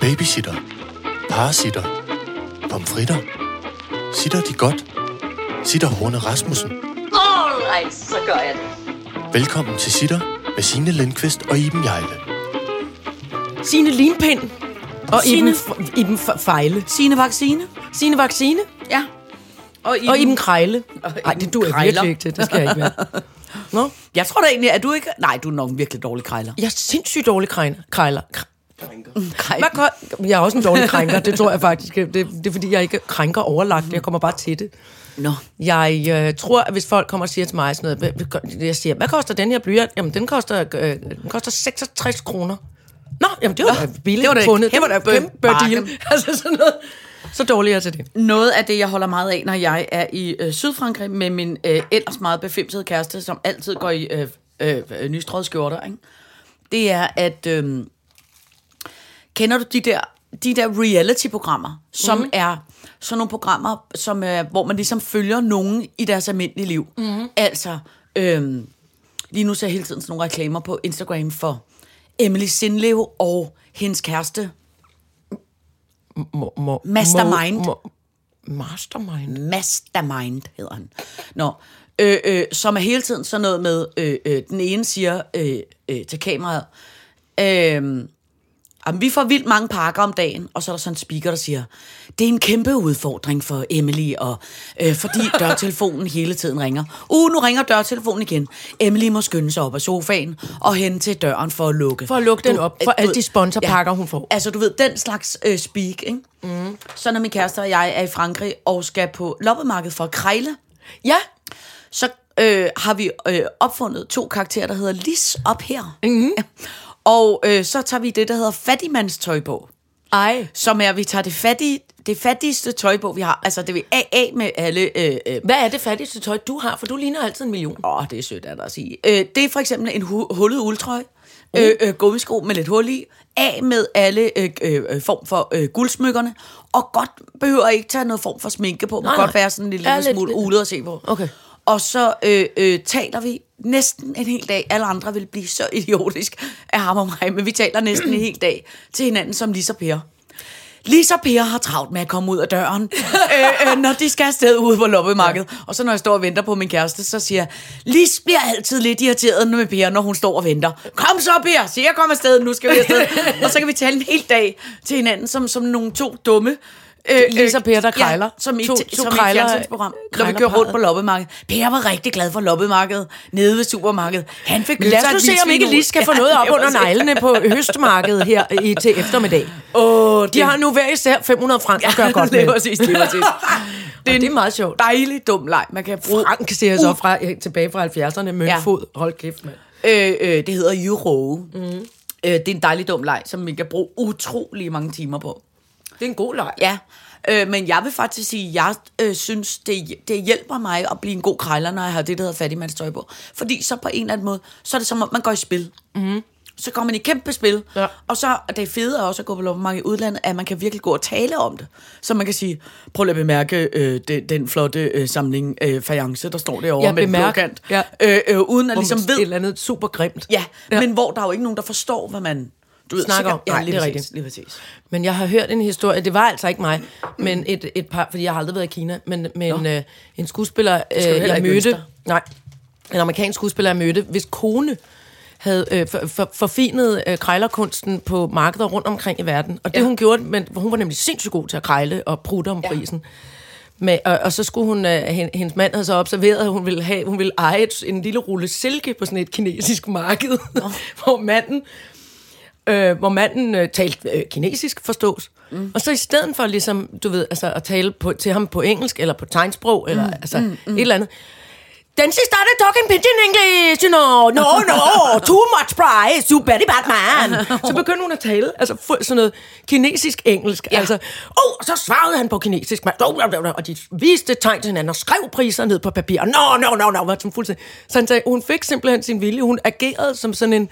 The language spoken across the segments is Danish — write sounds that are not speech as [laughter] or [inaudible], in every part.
Babysitter. Parasitter. Pomfritter. Sitter de godt? Sitter Horne Rasmussen. Alright, så gør jeg det. Velkommen til Sitter med Signe Lindqvist og Iben Jejle. Signe Limpind. Og Signe- Iben, Iben Fejle. Signe Vaccine. Signe Vaccine. Ja. Og Og Iben Krejle. Nej, Iben det du er virkelig ikke til. Det skal jeg ikke være. [laughs] Nå, Jeg tror da egentlig, at du ikke... Nej, du er nok en virkelig dårlig krejler. jeg er sindssygt dårlig krejler. krejler. Kr- Krejler. Hvad ko- jeg er også en dårlig krænker, det tror jeg faktisk. Det, det er fordi, jeg ikke krænker overlagt. Jeg kommer bare til det. Nå. Jeg øh, tror, at hvis folk kommer og siger til mig sådan noget, jeg siger, hvad koster den her blyant? Jamen, den koster, øh, den koster 66 kroner. Nå, jamen det var da billigt det var da fundet. Det var da kæmpe deal. Altså sådan noget. Så dårlig er til det. Noget af det, jeg holder meget af, når jeg er i øh, Sydfrankrig med min øh, ellers meget befimsede kæreste, som altid går i øh, øh, øh, nystrøget skjorter, ikke? det er, at... Øh, kender du de der, de der reality-programmer, som mm. er sådan nogle programmer, som er, hvor man ligesom følger nogen i deres almindelige liv? Mm. Altså, øh, lige nu ser jeg hele tiden sådan nogle reklamer på Instagram for Emily Sindlev og hendes kæreste, Mastermind. Mastermind? Mastermind hedder han. Nå, øh, øh, som er hele tiden sådan noget med, øh, øh, den ene siger øh, øh, til kameraet, øh, Jamen, vi får vildt mange pakker om dagen, og så er der sådan en speaker, der siger, det er en kæmpe udfordring for Emily, og, øh, fordi dørtelefonen hele tiden ringer. Uh, nu ringer dørtelefonen igen. Emily må skynde sig op af sofaen og hen til døren for at lukke. For at lukke den op for øh, alle de sponsorpakker, hun får. Altså, du ved, den slags øh, speak, ikke? Mm. Så når min kæreste og jeg er i Frankrig og skal på loppemarkedet for at krejle, Ja, så øh, har vi øh, opfundet to karakterer, der hedder Lis op her. Mm-hmm. Og øh, så tager vi det, der hedder fattigmandstøj på. ej. Som er, at vi tager det, fattige, det fattigste tøj på, vi har. Altså, det vil AA med alle... Øh, øh, Hvad er det fattigste tøj, du har? For du ligner altid en million. Åh, det er sødt af dig at sige. Øh, det er for eksempel en hu- hullet uldtrøj. Øh, øh, gummisko med lidt hul i. Af med alle øh, øh, form for øh, guldsmykkerne. Og godt behøver ikke tage noget form for sminke på. Må Nej, godt nej. være sådan en lille, lille smule ulet at se på. Okay. Og så øh, øh, taler vi næsten en hel dag. Alle andre vil blive så idiotisk af ham og mig, men vi taler næsten en hel dag til hinanden som Lisa Per. Lisa Per har travlt med at komme ud af døren, [laughs] øh, øh, når de skal afsted ude på loppemarkedet. Ja. Og så når jeg står og venter på min kæreste, så siger jeg, Lis bliver altid lidt irriteret med Per, når hun står og venter. Kom så, Per, siger jeg kom afsted, nu skal vi afsted. [laughs] og så kan vi tale en hel dag til hinanden som, som nogle to dumme. Øh, Lisa og Per, der krejler. Ja, som i, To- to, som i et krejler- fjernsynsprogram, når vi krejler kører rundt på loppemarkedet. Per var rigtig glad for loppemarkedet nede ved supermarkedet. Han fik lad os nu se, om ikke Lis skal få noget [laughs] op Ja, under neglene på [laughs] høstmarkedet her i, til eftermiddag. Åh, De har nu hver især 500 frank at gøre [laughs] godt det er præcis, det er præcis. Det er, det er meget sjovt. dejlig dum leg, man kan bruge. Frank siger så fra, øh, tilbage fra 70'erne. Møntfod. Hold kæft, mand. Øh, øh, det hedder euro. Mm. Øh, det er en dejlig dum leg, som man kan bruge utrolig mange timer på. Det er en god leg. Ja, øh, men jeg vil faktisk sige, at jeg øh, synes, det, det hjælper mig at blive en god krejler, når jeg har det, der hedder fattigmandstøj på. Fordi så på en eller anden måde, så er det som om, man går i spil. Mm. Så kommer man i kæmpe spil, Ja. og så og det fede er også at gå på loppemarked i udlandet, at man kan virkelig gå og tale om det. Så man kan sige, prøv lige at bemærke øh, den, den flotte øh, samling øh, fajance, der står derovre Ja, med blå bemærk. kant. Ja. Øh, øh, uden at Hvor ligesom ved, Et eller andet super grimt. Ja. ja, men hvor der er jo ikke nogen, der forstår, hvad man... Du ved, Snakker om. kan- Nej, lige det er rigtigt. Lige præcis. Men jeg har hørt en historie, det var altså ikke mig, men et, et par, fordi jeg har aldrig været i Kina, men, men øh, en skuespiller, øh, jeg mødte, nej, en amerikansk skuespiller, jeg mødte, hvis kone havde øh, for, for, forfinet øh, krejlerkunsten på markeder rundt omkring i verden. Og det ja. Ja. hun gjorde, men hun var nemlig sindssygt god til at krejle og prutte om ja. prisen. Med, og, og så skulle hun, øh, hen- hendes mand havde så observeret, at hun ville, have, hun ville eje et, en lille rulle silke på sådan et kinesisk marked, [laughs] hvor manden øh, hvor manden øh, talte øh, kinesisk, forstås. Mm. Og så i stedet for ligesom, du ved, altså, at tale på, til ham på engelsk, eller på tegnsprog, eller mm. altså mm, mm. et eller andet. Then she started talking pidgin English, you know. No, no, too much price, you very bad man. Så begyndte hun at tale, altså fu- sådan noget kinesisk-engelsk. Ja. Altså, oh, og så svarede han på kinesisk. man. Og de viste tegn til hinanden og skrev priser ned på papir. No, no, no, no, var som fuldstændig. Så han sagde, hun fik simpelthen sin vilje. Hun agerede som sådan en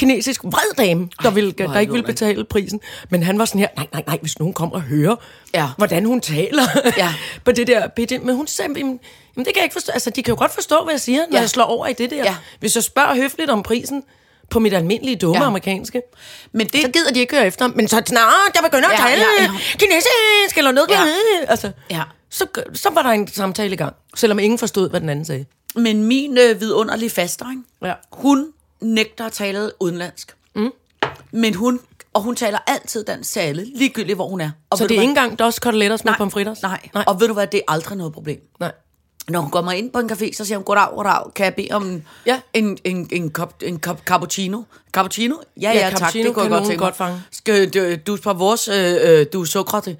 kinesisk vred dame, der, ville, er der ikke ville betale prisen. Men han var sådan her, nej, nej, nej, hvis nogen kommer og hører, Ja. hvordan hun taler Ja. [laughs] på det der pidgin. Men hun sagde, jamen, jamen, det kan jeg ikke forstå. Altså, de kan jo godt forstå, hvad jeg siger, når Ja. jeg slår over i det der. Ja. Hvis jeg spørger høfligt om prisen på mit almindelige dumme Ja. amerikanske. Men det, Så gider de ikke høre efter. Men så snart jeg begynder at Ja, tale ja, ja. kinesisk eller noget. Ja. Altså, Ja. så, så var der en samtale i gang. Selvom ingen forstod, hvad den anden sagde. men min øh, vidunderlige faster, ikke? Ja. hun nægter at tale udenlandsk. Mm. Men hun, og hun taler altid dansk til alle, ligegyldigt hvor hun er. Og Så det er hvad? ikke engang dos coteletters med pomfritters? Nej. Nej. Og ved du hvad, det er aldrig noget problem. Nej. Når hun kommer ind på en café, så siger hun, goddag, goddag, kan jeg bede om en, Ja. en, en, en, kop, en kop cappuccino? Cappuccino? Ja, Ja, ja, tak, det kunne jeg godt tænke godt fange. Skal du, du på vores, øh, øh, du er sukker til?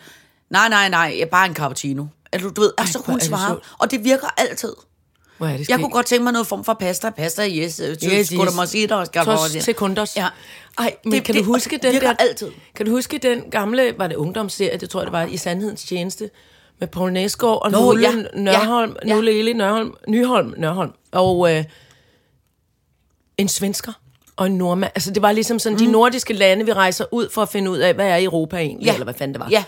Nej, nej, nej, bare en cappuccino. Altså, du ved, altså hvor hun er svarer, og det virker altid. Hvor er det Jeg kunne godt tænke mig noget form for pasta. Pasta, yes. Yes, Yes, Skulle yes. også? Tos sekundos. Ja. Ej, men Det- det, kan det du huske den virker der... altid. Kan du huske den gamle, var det ungdomsserie, det tror jeg det var, i Sandhedens Tjeneste, med Poul Næsgaard og Nå, Nulle ja, Nørholm, ja. Nulle Eli Nørholm, Nyholm, Nørholm, og øh, en svensker og en nordmand. Altså det var ligesom sådan, mm. de nordiske lande, vi rejser ud for at finde ud af, hvad er Europa egentlig, Ja. eller hvad fanden det var. Ja.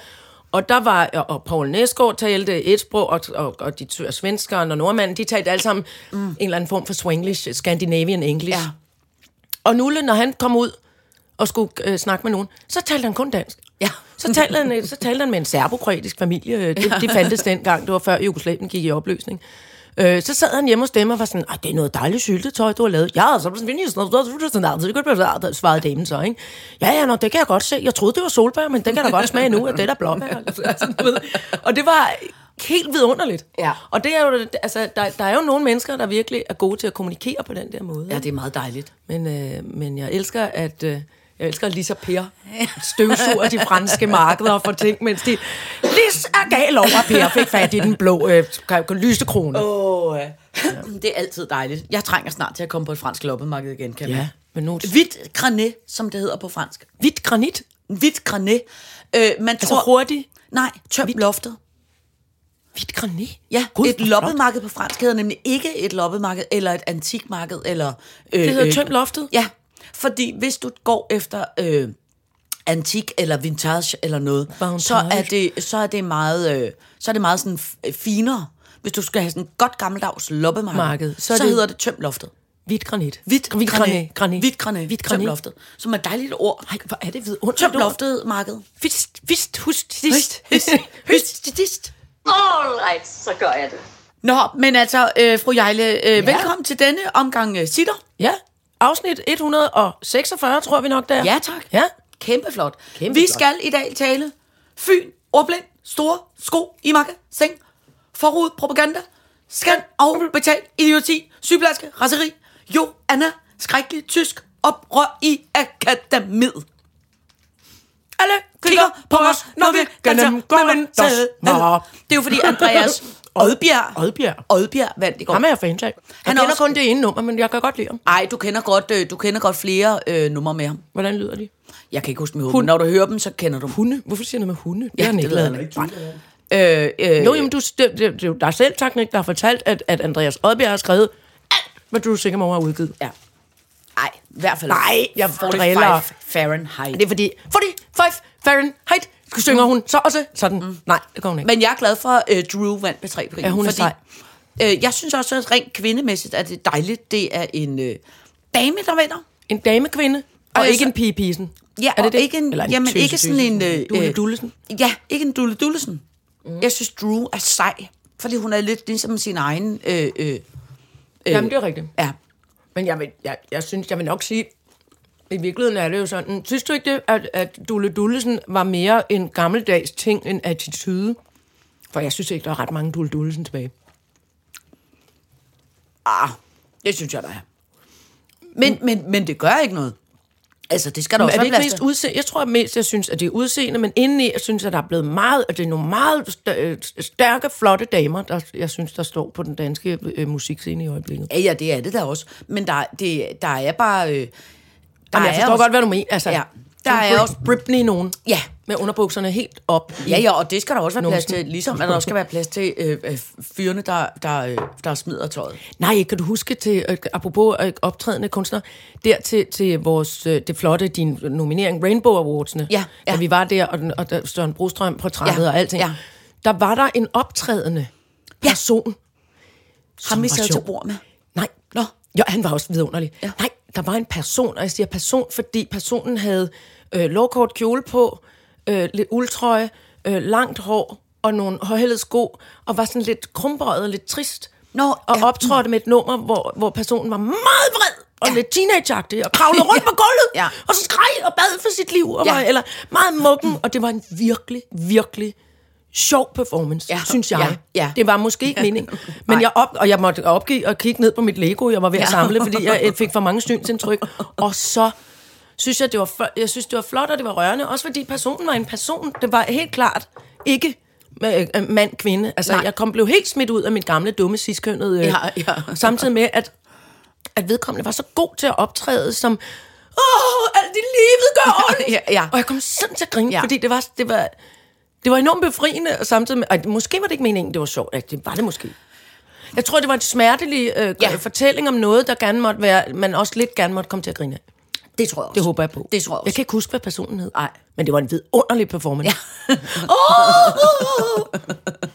Og der var, og- og Poul Næsgaard talte et sprog, og, og, og de to svenskeren og nordmanden, de talte alle sammen mm. en eller anden form for Swanglish, Scandinavian English. Ja. Og Nulle, når han kom ud og skulle øh, snakke med nogen, så talte han kun dansk. Ja. Så talte han, øh, så talte han med en serbokroatisk familie. Det, det fandtes [laughs] dengang. Det var før Jugoslavien gik i opløsning. Øh, så sad han hjemme hos dem og var sådan, "Ej, det er noget dejligt syltetøj, du har lavet. Ja, så sådan, "Findes noget, sådan noget, det kan være, svarede damen så, ikke? Ja, ja, nå, det kan jeg godt se. Jeg troede, det var solbær, men det kan da godt smage nu, at det er der blåbær. [laughs] Altså, ved. og det var helt vidunderligt. Ja. Og det er jo, altså, der, der er jo nogle mennesker, der virkelig er gode til at kommunikere på den der måde. Ja, det er meget dejligt. Men, øh, men jeg elsker, at... Øh, jeg elsker Lisa Per støvsuger de franske markeder for ting, mens de Lis er gal over, Per fik fat i den blå øh, lysekrone. Oh. Åh, ja. Det er altid dejligt. Jeg trænger snart til at komme på et fransk loppemarked igen, kan Ja, men nu... Hvidt granet, som det hedder på fransk. Hvidt granit. Hvidt granet. Øh, man Altså tror... hurtigt. Nej, tøm loftet. Hvidt granit? Ja, Gud, et loppemarked på fransk hedder nemlig ikke et loppemarked eller et antikmarked. Eller, øh, Det hedder tøm loftet? Ja, fordi hvis du går efter øh, antik eller vintage eller noget, Vintage. så er det så er det meget øh, så er det meget sådan f- finere. Hvis du skal have sådan et godt gammeldags loppemarked, Marked, så, så det- hedder det tøm loftet. Hvidt granit. Hvidt Hvidt granit. granit. Hvidt granet. Hvidt granit. loftet. Som er et dejligt ord. Ej, hvor er det vidunderligt. Tøm loftet marked. Vist, vist, hust, sidst. Høst, høst, [laughs] høst. Alright, så gør jeg det. Nå, men altså, øh, fru Jejle, øh, ja. velkommen til denne omgang øh, sitter. Ja, afsnit 146, tror vi nok, der. Ja, tak. Ja. Kæmpe flot. Kæmpe Vi flot. skal i dag tale Fyn, ordblind, store sko i magasin, forud propaganda, skan og betal idioti, sygeplejerske, raseri, jo, Anna, skrækkelig tysk, oprør i akademiet. Alle kigger på os, når vi danser med. Det er jo fordi Andreas Oddbjerg, Oddbjerg. Oddbjerg vandt i går. Ham er jeg fan af. Han er kender også- kun det ene nummer, men jeg kan godt lide ham. Ej, du kender godt, øh, du kender godt flere øh, numre med ham. Hvordan lyder de? Jeg kan ikke huske dem i hovedet, når du hører dem, så kender du dem. Hunde? Hvorfor siger du med hunde? Det Ja, det ikke ved jeg ikke. Øh, øh, Nå, jamen, du, det, det, det, er jo dig selv, tak, der har fortalt, at, at Andreas Oddbjerg har skrevet alt, hvad du sikkert må have udgivet. Ja. Ej, i hvert fald. Nej, jeg 45 driller. Fahrenheit. Det er fordi, 45 Fahrenheit, synger hun så også sådan. Mm. Nej, det går hun ikke. Men jeg er glad for, at uh, Drew vandt på tre Ja, hun er fordi, sej. Øh, jeg synes også, at rent kvindemæssigt er det dejligt. Det er en øh, dame, der vinder. En damekvinde, og Og ikke en pigepisen. Ja, er det og det? ikke en, Eller jamen, tøse- ikke sådan en... Øh, Dule øh, Dullesen. Ja, ikke en Dulle Dullesen. Mm. Jeg synes, Drew er sej. Fordi hun er lidt ligesom sin egen... Øh, øh, Jamen, det er rigtigt. ja. Men jeg, vil, jeg, jeg synes, jeg vil nok sige, i virkeligheden er det jo sådan, synes du ikke det, at, at Dulle Dullesen var mere en gammeldags ting end attitude? For jeg synes ikke, der er ret mange Dulle Dullesen tilbage. Ah, det synes jeg, der er. Men, men, men det gør ikke noget. Altså, det skal der også er det ikke mest udseende? Jeg tror mest, jeg synes, at det er udseende, men indeni, jeg synes, at der er blevet meget, at det er nogle meget øh, stærke, flotte damer, der, jeg synes, der står på den danske øh, musikscene i øjeblikket. Ja, ja, det er det der også. Men der, det, der er bare... Øh, Jamen, jeg forstår også, godt, hvad du mener. Altså, Ja. der er også Britney nogen. Ja. Med underbukserne helt op. Ja, ja, og det skal der også være plads til. Ligesom at der også skal være plads til øh, øh, fyrene, der, der, øh, der smider tøjet. Nej, kan du huske til, øh, apropos øh, optrædende kunstnere, der til, til vores, øh, det flotte, din nominering, Rainbow Awards'ene, Ja, da ja. vi var der, og, den, og der Søren Brostrøm portrættet Ja, og alting, ja. der var der en optrædende person, Ham vi sad til bord med. Nej. Nå. Ja, han var også vidunderlig. Ja. Nej, der var en person, og jeg siger person, fordi personen havde øh, lovkort kjole på, øh, lidt uldtrøje, øh, langt hår og nogle højhældede sko, og var sådan lidt krumbøjet og lidt trist. Nå, og ja. optrådte med et nummer, hvor, hvor personen var meget vred og Ja. lidt teenageagtig, og kravlede rundt [laughs] på gulvet, Ja. og så skreg og bad for sit liv, og Ja. var, eller meget muggen, og det var en virkelig, virkelig sjov performance, ja. Synes jeg. Ja. Ja. Det var måske ikke meningen. [laughs] Men jeg op, og jeg måtte opgive og kigge ned på mit Lego, jeg var ved at samle, fordi jeg fik for mange synsindtryk. [laughs] Og så synes jeg, det var, jeg synes, det var flot, og det var rørende. Også fordi personen var en person. Det var helt klart ikke øh, øh, mand, kvinde. Altså, Nej. jeg kom, blev helt smidt ud af mit gamle, dumme, sidstkønnede. Øh, Ja, ja. Samtidig med, at, at vedkommende var så god til at optræde som... Åh, alt i livet gør ondt! Ja, ja. Og jeg kom sådan til at grine. Ja. fordi det var, det var, det var enormt befriende, og samtidig med, og måske var det ikke meningen, det var sjovt. Ja, Det var det måske. Jeg tror, det var en smertelig øh, ja. Fortælling om noget, der gerne måtte være, man også lidt gerne måtte komme til at grine af. Det tror jeg også. Det håber jeg på. Det tror jeg også. Jeg kan ikke huske, hvad personen hed. Nej. Men det var en vidunderlig performance. Ja. [laughs]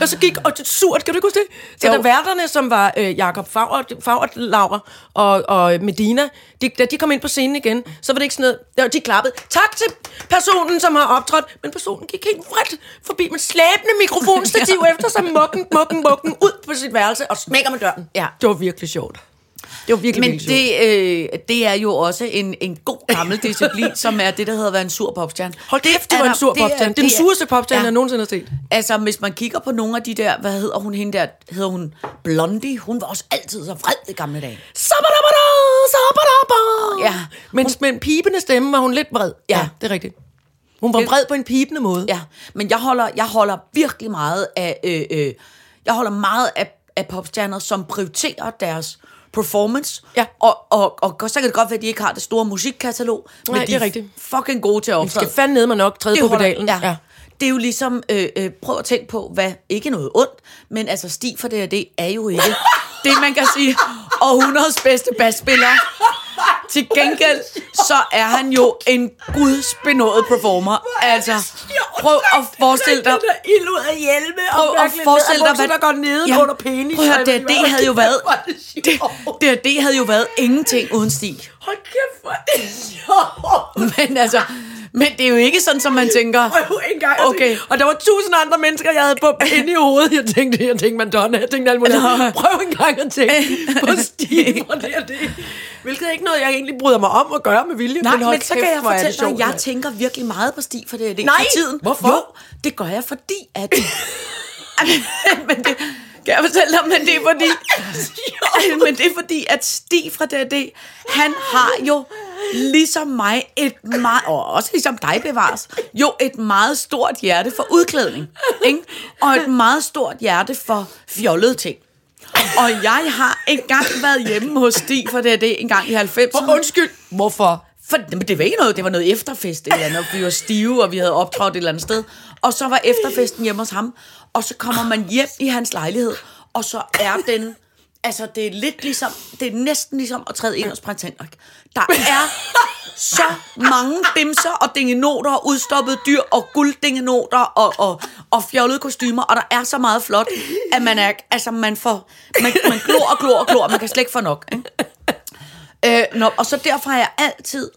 Og så gik, og det surt, kan du ikke huske det? Så Jo. der værterne, som var øh, Jakob Fagert, Fagert Laura og, og Medina, de, da de kom ind på scenen igen, så var det ikke sådan noget, de klappede. Tak til personen, som har optrådt, men personen gik helt vredt forbi med slæbende mikrofonstativ [laughs] ja. efter sig, mukken, mukken, mukken, ud på sit værelse og smækker med døren. Ja. Det var virkelig sjovt. Det var virkelig, Men virkelig det, øh, det er jo også en, en god gammel disciplin, som er det, der hedder at være en sur popstjerne. Hold kæft, det var en sur er- popstjerne. Er den sureste popstjerne, ja. jeg nogensinde har set. Altså, hvis man kigger på nogle af de der, hvad hedder hun hende der, hedder hun Blondie, hun var også altid så vred i gamle dage. Ja. Men med en pibende stemme var hun lidt vred. Ja, Ja. det er rigtigt. Hun var vred på en pibende måde. Ja, men jeg holder, jeg holder virkelig meget af, øh, øh, jeg holder meget af, af popstjerner, som prioriterer deres performance. Ja. Og, og, og, og så kan det godt være, at de ikke har det store musikkatalog, Nej, men det er de rigtigt. fucking gode til at Vi optræde. skal fandme mig nok træde på pedalen. Ja. Det er jo ligesom, øh, øh, prøv at tænke på, hvad, ikke noget ondt, men altså Stig for det er jo ikke [laughs] det, man kan sige, århundredes bedste basspiller. [laughs] Til gengæld, så er han jo en gudsbenået performer. Altså, prøv at forestille dig, ild ud af hjelme. prøv at forestille dig, hvad der går ned Ja, under penis. Prøv at høre, det, det havde jo været, det det, det havde jo været ingenting uden Stig. Hold kæft, hvor er det sjovt. Men altså, men det er jo ikke sådan, som man tænker. Prøv en gang. Okay. Og der var tusind andre mennesker, jeg havde på [laughs] inde i hovedet. Jeg tænkte, jeg tænkte Madonna, jeg tænkte alt muligt. Nå. Prøv en gang at tænke [laughs] på Stig. Og det det. Hvilket er ikke noget, jeg egentlig bryder mig om at gøre med vilje. Nej, men, men så kan jeg fortælle dig, at jeg tænker virkelig meget på Stig for det, det Nej, for tiden. hvorfor? Jo, det gør jeg, fordi at... [laughs] men det, kan jeg fortælle dig, men det er fordi... [laughs] men det er fordi, at Stig fra D&D, han har jo ligesom mig et meget, og også ligesom dig bevares, jo et meget stort hjerte for udklædning. Ikke? Og et meget stort hjerte for fjollede ting. Og jeg har engang været hjemme hos Stig for D&D en gang i 90'erne. For undskyld. Hvorfor? For men det var ikke noget, det var noget efterfest eller andet, vi var stive, og vi havde optrådt et eller andet sted. Og så var efterfesten hjemme hos ham, og så kommer man hjem i hans lejlighed, og så er den, altså det er lidt ligesom, det er næsten ligesom at træde ind hos prins Henrik. Der er så mange dimser og dingenoter og udstoppede dyr og gulddingenoter og, og, og fjollede kostymer, og der er så meget flot, at man er, altså man får, man, man glor og glor og glor, og man kan slet ikke få nok. Ikke? Øh, nå, og så derfor har jeg altid,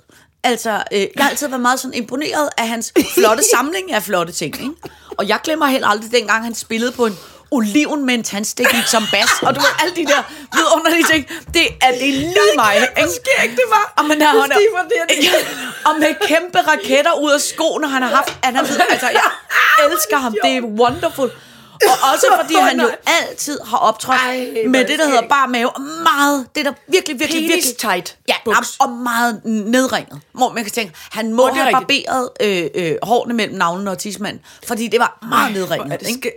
altså, øh, jeg har altid været meget sådan imponeret af hans flotte [laughs] samling af flotte ting. Ikke? Og jeg glemmer heller aldrig dengang, han spillede på en oliven med en tandstik som bas, og du ved, alle de der vidunderlige ting, det er, det er lige mig. Ikke? sker ikke, det var. Og, man der, det- ja, og med kæmpe raketter ud af skoene, han har haft. Han har, altså, jeg [laughs] elsker ham. Det er wonderful. Og også [laughs] fordi han jo altid har optrådt Ej, med det, det der hedder bare mave. Og meget, det der virkelig, virkelig, Penis virkelig... tight Ja, buks. og meget nedringet. Hvor man kan tænke, han må det have rigtigt. barberet øh, øh, hårene mellem navnene og tidsmanden. Fordi det var meget nedringet. ikke?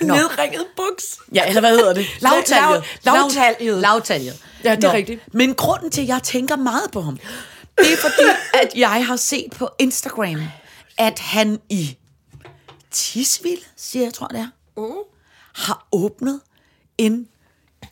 Nå. [laughs] Nedringet buks. Ja, eller hvad hedder det? Lavtaljet. Lav- lavtaljet. Lavtaljet. Ja, det er rigtigt. Men grunden til, at jeg tænker meget på ham, det er fordi, [laughs] at jeg har set på Instagram, at han i Tisvilde, siger jeg, tror det er, Mm. har åbnet en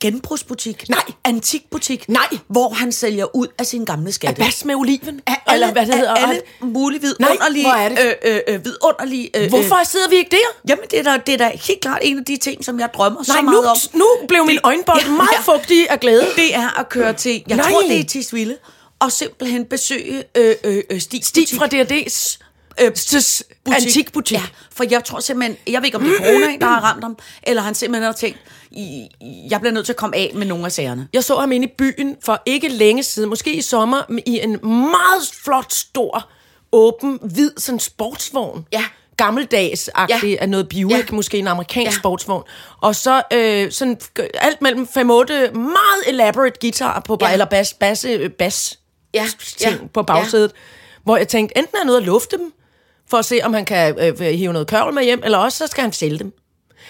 genbrugsbutik. Nej. Antikbutik. Nej. Hvor han sælger ud af sine gamle skatte. Bas med oliven? Af alle, Eller hvad det hedder? alle mulige vidunderlige, Nej, hvor er det? Øh, øh, øh, vidunderlige øh, Hvorfor sidder vi ikke der? Øh, jamen, det er, da, det er da helt klart en af de ting, som jeg drømmer så Nej, meget nu, om. nu blev min øjenbold meget fugtig af glæde. Det er at køre til, jeg Nej. tror, det er Tisvilde, og simpelthen besøge øh, øh, øh, Stig, Stig butik. fra D&D's øh, butik. antikbutik. Ja, for jeg tror simpelthen, jeg ved ikke, om det er [clears throat] corona, der har ramt ham, eller han simpelthen har tænkt, "I- jeg bliver nødt til at komme af med nogle af sagerne. Jeg så ham inde i byen for ikke længe siden, måske i sommer, i en meget flot, stor, åben, hvid sådan sportsvogn. Ja. Gammeldags-agtig Ja. af noget Buick, Ja. ja. måske en amerikansk Ja. ja. sportsvogn. Og så øh, sådan alt mellem 5-8 meget elaborate guitar på, Ja. ja. eller bas, basse, bas Ja, ting ja, på bagsædet. Hvor jeg tænkte, enten er jeg nødt at lufte dem, for at se, om han kan øh, hive noget kørvel med hjem, eller også så skal han sælge dem.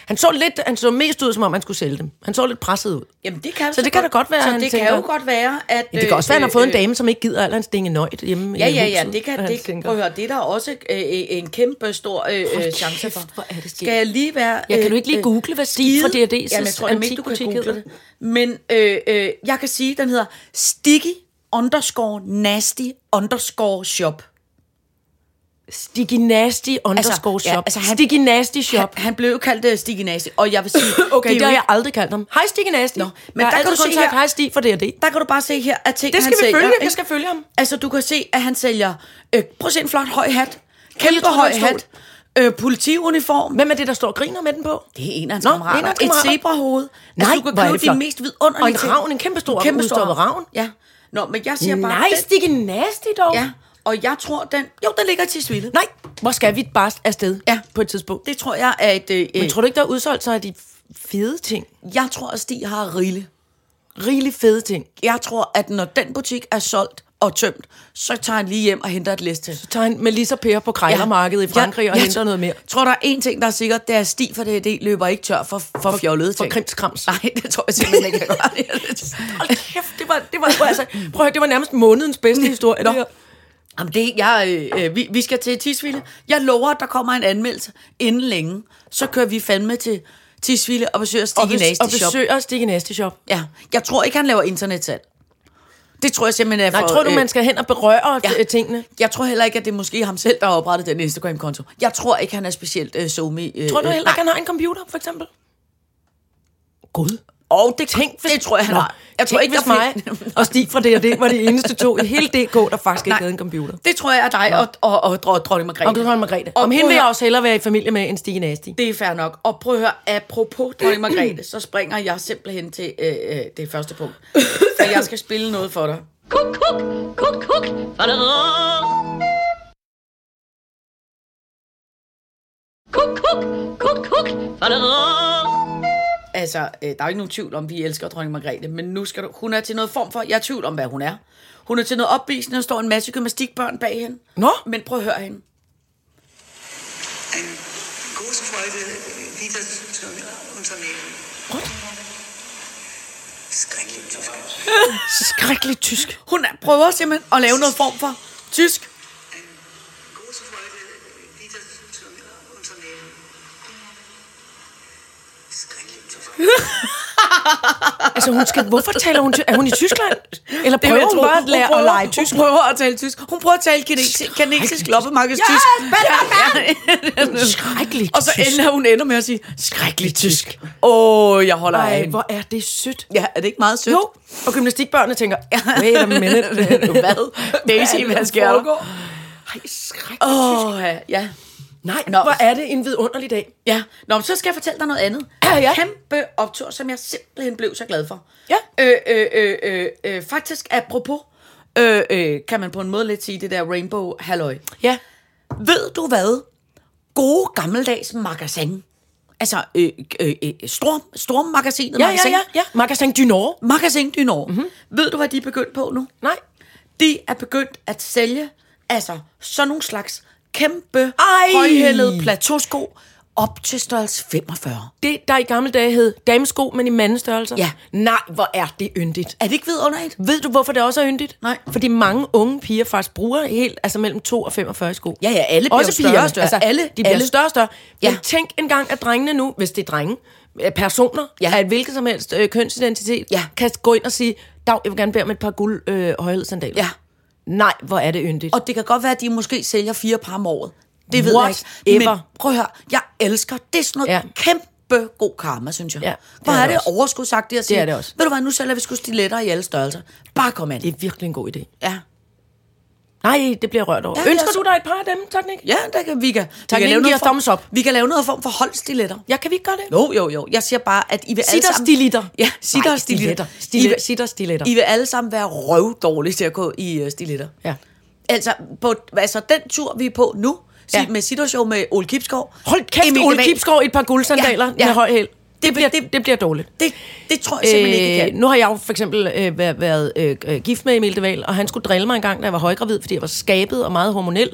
Han så, lidt, han så mest ud, som om han skulle sælge dem. Han så lidt presset ud. Jamen, det kan Så det kan da godt være, så han det tænker- kan jo godt være, at... Ja, det kan også være, at han har fået en øh, dame, som ikke gider al hans dinge nøjt hjemme Ja, ja, ja, det kan det, tænker, prøv at høre, det er der også øh, øh, en kæmpe stor øh, øh, Hold chance kæft, for. hvor er det. Skal jeg lige være... Ja, kan du øh, ikke lige øh, google, hvad Stig fra D&D's Jamen, jeg tror ikke, du kan google det. Men øh, øh, jeg kan sige, den hedder Sticky underscore nasty underscore shop. Sticky Nasty underscore ja, shop. altså, han- Sticky Nasty shop. Han, han blev jo kaldt uh, Sticky Nasty, og jeg vil sige... [coughs] Okay, det jo har jeg aldrig kaldt ham. Hej Sticky Nasty. Nå, men jeg der kan du se her- hej Stig fra D&D. Der kan du bare se her, at ting, Det han skal vi sælger, følge. ikke? Jeg skal følge ham. Altså, du kan se, at han sælger... Øh, prøv at se en flot høj hat. Kæmpe troede, høj han hat. Øh, politiuniform. Hvem er det, der står og griner med den på? Det er en af hans Nå, kammerater. en af hans Et kammerater. zebrahoved. Nej, altså, du kan købe det de mest vidunderlige Og en ravn, en kæmpestor udstoppet ravn. Ja. Nå, men jeg siger bare... Nej, Sticky Nasty dog. Ja, og jeg tror, den... Jo, den ligger til Svilde. Nej, hvor skal vi bare afsted Ja. på et tidspunkt? Det tror jeg et... Øh, Men tror du ikke, der er udsolgt sig af de fede ting? jeg tror, at Stig har rigeligt. Rigeligt fede ting. Jeg tror, at når den butik er solgt og tømt, så tager han lige hjem og henter et læs til. Så tager han Melissa Per på krejlermarkedet i Frankrig og henter noget mere. tror, der er en ting, der er sikkert, det er Stig for det, det løber ikke tør for, for, for fjollede For ting. krimskrams. Nej, det tror jeg simpelthen ikke. [laughs] Hold kæft, det var, det var, altså, prøv at høre, det var nærmest månedens bedste historie. Nå. Jamen det, jeg, øh, øh, vi, vi skal til Tisvilde. Jeg lover, at der kommer en anmeldelse inden længe. Så kører vi fandme til Tisvilde og besøger Stig Og, bes, Nasty og Shop. besøger Sticky Nasty Shop. Ja, jeg tror ikke, han laver internetsalg. Det tror jeg simpelthen er for... Nej, tror du, øh, man skal hen og berøre ja. tingene? Jeg tror heller ikke, at det er måske ham selv, der har oprettet den Instagram-konto. Jeg tror ikke, han er specielt øh, somi. Øh, Tror du øh, heller ikke, han har en computer, for eksempel? Gud. Og det, Tænk, hvis, det tror jeg, han har. Jeg tror ikke, hvis er mig og Stig fra D&D var de eneste to i hele DK, der faktisk ikke Nej. havde en computer. Det tror jeg er dig og, og, og, og dronning Margrethe. Og dronning Margrethe. Og Om hende vil jeg også hellere være i familie med end Stig Nasty. Det er fair nok. Og prøv at høre, apropos dronning Margrethe, så springer jeg simpelthen til øh, øh, det første punkt. For jeg skal spille noget for dig. Kuk, kuk, kuk, kuk. Kuk, kuk, kuk, kuk. Altså, øh, der er jo ikke nogen tvivl om, vi elsker dronning Margrethe, men nu skal du, hun er til noget form for, jeg er i tvivl om, hvad hun er. Hun er til noget opvisende, der står en masse gymnastikbørn bag hende. Nå. Men prøv at høre hende. Eine große Freude, wieder zu unternehmen. Skrækkeligt tysk. [laughs] Skrækkeligt tysk. Hun er, prøver simpelthen at lave noget form for tysk. Große Freude, wieder zu unternehmen. Skrækkeligt tysk. [laughs] Altså, hun skal, hvorfor taler hun? Er hun i Tyskland? Eller Det prøver jeg hun tro. bare at lære at lege tysk? Hun prøver at tale tysk. Hun prøver at tale kinesisk, kinesisk loppemarkeds Ja, tysk. bam, Skrækkeligt Og så ender hun ender med at sige, skrækkeligt tysk. Åh, oh, jeg holder af hvor er det sødt. Ja, er det ikke meget sødt? Jo, og gymnastikbørnene tænker, wait a minute. [laughs] Hvad? Daisy, hvad sker der? Ej, skrækkeligt tysk. Åh, ja, ja. Nej, Nå. hvor er det en vidunderlig dag. Ja, Nå, men så skal jeg fortælle dig noget andet. Ja, ja. Kæmpe optur, som jeg simpelthen blev så glad for. Ja. Øh, øh, øh, øh, øh, faktisk, apropos, øh, øh, kan man på en måde lidt sige det der rainbow halløj. Ja. Ved du hvad? Gode gammeldags magasin. Altså, øh, øh, øh, stor, stor magasinet Ja, ja, magasin. ja, ja. Magasin du Nord. Magasin du Nord. Mm-hmm. Ved du, hvad de er begyndt på nu? Nej. De er begyndt at sælge, altså, sådan nogle slags kæmpe, højhældede plateausko op til størrelse 45. Det, der i gamle dage hed damesko, men i mandestørrelser. Ja. Nej, hvor er det yndigt. Er det ikke vidunderligt? Ved du, hvorfor det også er yndigt? Nej. Fordi mange unge piger faktisk bruger helt, altså mellem 2 og 45 sko. Ja, ja, alle bliver også større større. Altså, Alle, de bliver alle. større og større. Men Ja. tænk engang, at drengene nu, hvis det er drenge, øh, personer Ja. af hvilket som helst øh, kønsidentitet, Ja. kan gå ind og sige, Dag, jeg vil gerne bære med et par guld øh, højhedsandaler. Ja. Nej, hvor er det yndigt. Og det kan godt være, at de måske sælger fire par om året. Det ved jeg ikke. Whatever. Men prøv at høre, jeg elsker, det er sådan noget ja. Kæmpe god karma, synes jeg. Ja, det Hvor er det det overskudsagtigt at sige, er det også. ved du hvad, nu sælger vi sgu stiletter i alle størrelser. Bare kom ind. det er virkelig en god idé. Ja. Nej, det bliver rørt over. Ja, Ønsker du dig et par af dem, tak Nick? Ja, der kan, vi kan, vi Tak, kan Nick, lave giver noget form, thumbs up. Vi kan lave noget form for holdstiletter. Ja, kan vi ikke gøre det? Jo, jo, jo. Jeg siger bare, at I vil alle sammen... Sitter-stilitter. Ja, sitter Nej, og stiletter. stiletter. I vil, alle sammen være røvdårlige til at gå i uh, stiletter. Ja. Altså, på, altså, den tur, vi er på nu, ja. Med Sittershow med Ole Kipskov. Hold kæft, Emil Ole. Kipskov et par guldsandaler Ja, ja, ja. ja. med høj hæl. Det, bliver, det- det, bliver dårligt. Det, det tror jeg simpelthen ikke, Øh, kan. nu har jeg jo for eksempel øh, været, været øh, øh, gift med Emil Deval, og han skulle drille mig en gang, da jeg var højgravid, fordi jeg var skabet og meget hormonel,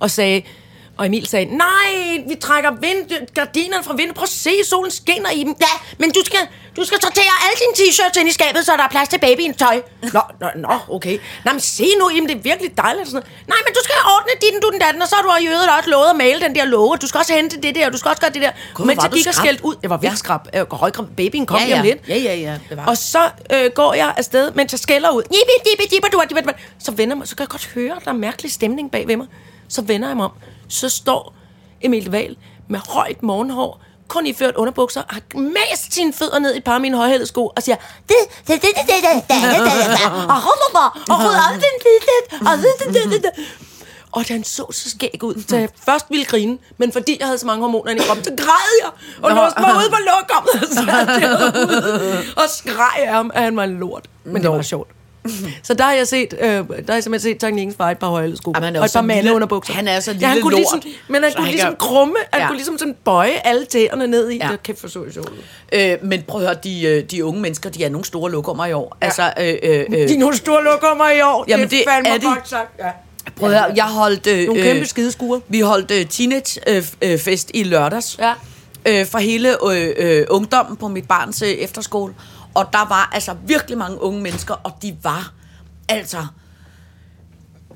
og sagde, og Emil sagde, nej, vi trækker vind, gardinerne fra vinduet, prøv at se, solen skinner i dem. Ja, men du skal, du skal sortere alle dine t-shirts ind i skabet, så der er plads til babyens tøj. Nå, nå, nå okay. Nå, men se nu, Emil, det er virkelig dejligt. og Sådan noget. Nej, men du skal ordne dit, du den datten, og så har du i øvrigt også lovet at male den der låge. Du skal også hente det der, du skal også gøre det der. Gud, men var så du gik jeg skrap. skældt ud. Jeg var vildt skrab. Jeg var højgravid. Babyen kom Ja, ja. lidt. Ja, ja, ja, det var. Og så øh, går jeg afsted, mens jeg skælder ud. Jibi, jibi, jibi, du, jibi, jibi. Så vender jeg mig, så kan jeg godt høre, der er mærkelig stemning bag ved mig. Så vender jeg mig om. Så står Emil Val med højt morgenhår, kun iført underbukser, har mast sine fødder ned i et par af mine højhælede sko, og siger, det, det, det, det, det, det, det, det, det, og hold da, og da, det, det, det, og det, det, det, det, det. Og han så så skæg ud, så jeg først ville grine, men fordi jeg havde så mange hormoner i kroppen, så græd jeg, og låste mig ude på lokummet, og og skreg af ham, at han var en lort. Men det var sjovt. [laughs] Så der har jeg set, øh, der har jeg simpelthen set Tangens far i et par højle sko. Jamen, og et par mande lille- underbukser. han er så ja, han lille kunne lort. ligesom, Men han kunne han ligesom kan- krumme, han Ja. kunne ligesom sådan bøje alle tæerne ned i. Ja. Det kæft for så sjovt. Øh, men prøv at høre, de, øh, de unge mennesker, de er nogle store lokummer i år. Ja. Altså, øh, øh, øh, De er nogle store lokummer i år. Jamen, det det fandme er de. godt sagt. Ja. prøv at høre, jeg holdt... Øh, Nogle kæmpe skideskuer. Vi holdt øh, teenage-fest øh, fest i lørdags. Ja. Øh, for hele øh, øh, ungdommen på mit barns øh, efterskole. Og der var altså virkelig mange unge mennesker, og de var altså...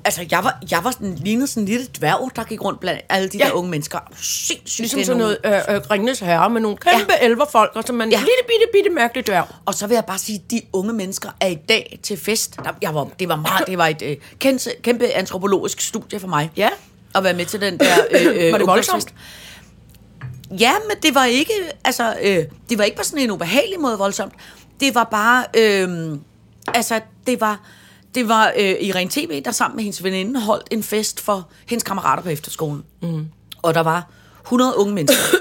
Altså, jeg var, jeg var sådan, lignede sådan en lille dværg, der gik rundt blandt alle de ja. Der unge mennesker. Sindssygt Ligesom sådan noget øh, øh, Ringnes Herre med nogle kæmpe ja. elverfolk, og så man Ja. lille bitte, bitte mærkelig dværg. Og så vil jeg bare sige, at de unge mennesker er i dag til fest. Der, jeg var, det var meget, det var et øh, kæmpe, kæmpe antropologisk studie for mig. Ja. At være med til den der øh, [laughs] øh, Var det voldsomt? Ja, men det var ikke, altså, øh, det var ikke på sådan en ubehagelig måde voldsomt. Det var bare, øh, altså, det var, det var øh, Irene TV, der sammen med hendes veninde holdt en fest for hendes kammerater på efterskolen. Mm. Og der var 100 unge mennesker.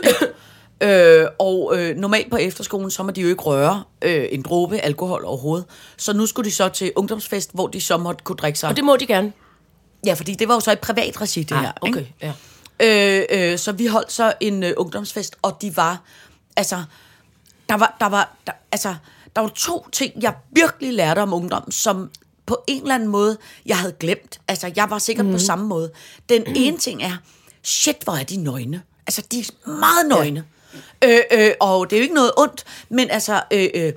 [coughs] øh, og øh, normalt på efterskolen, så må de jo ikke røre øh, en dråbe alkohol overhovedet. Så nu skulle de så til ungdomsfest, hvor de så måtte kunne drikke sig. Og det må de gerne. Ja, fordi det var jo så et privat regi, det her. okay. Ikke? Ja. Øh, øh, så vi holdt så en øh, ungdomsfest, og de var, altså, der var, der var, der, altså, der var to ting, jeg virkelig lærte om ungdom, som på en eller anden måde, jeg havde glemt. Altså, jeg var sikkert mm. på samme måde. Den mm. ene ting er, shit, hvor er de nøgne. Altså, de er meget nøgne. Ja. Øh, øh, og det er jo ikke noget ondt, men altså, øh, øh,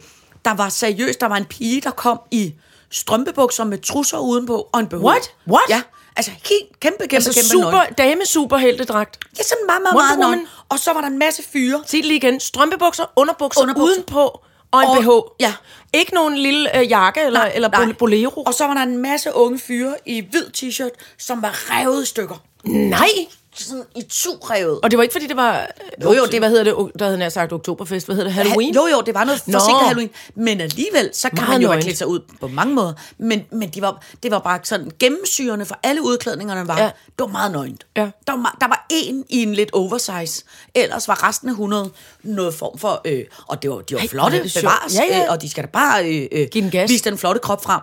der var seriøst, der var en pige, der kom i strømpebukser med trusser udenpå og en BH. What? What? Ja, altså helt kæmpe, kæmpe, Altså kæmpe super, nøgen. dame superheltedragt. Ja, sådan meget, meget, Wonder meget. Og så var der en masse fyre. Sig det lige igen. Strømpebukser, underbukser, Underbukser. udenpå og en Og- BH. ja. Ikke nogen lille øh, jakke eller, Nej, eller nej. bol- bolero. Og så var der en masse unge fyre i hvid t-shirt, som var revet i stykker. Nej! Sådan i to revet. Og det var ikke fordi, det var... Jo, jo, det- Hvad hedder det? Der havde jeg sagt oktoberfest. Hvad hedder det? Halloween? Ha- Jo, jo, det var noget forsinket Halloween. Men alligevel, så kan Meget man jo have klædt sig ud på mange måder. Men, men de var, det var bare sådan, gennemsyrende for alle udklædningerne var, Ja. det var meget nøgent. Ja. Der, var, der var en i en lidt oversize. Ellers var resten af 100 noget form for... Øh, og det var, de var Ej, flotte, bevares. Ja, ja. Øh, og de skal da bare øh, øh, Giv den gas. vise den flotte krop frem.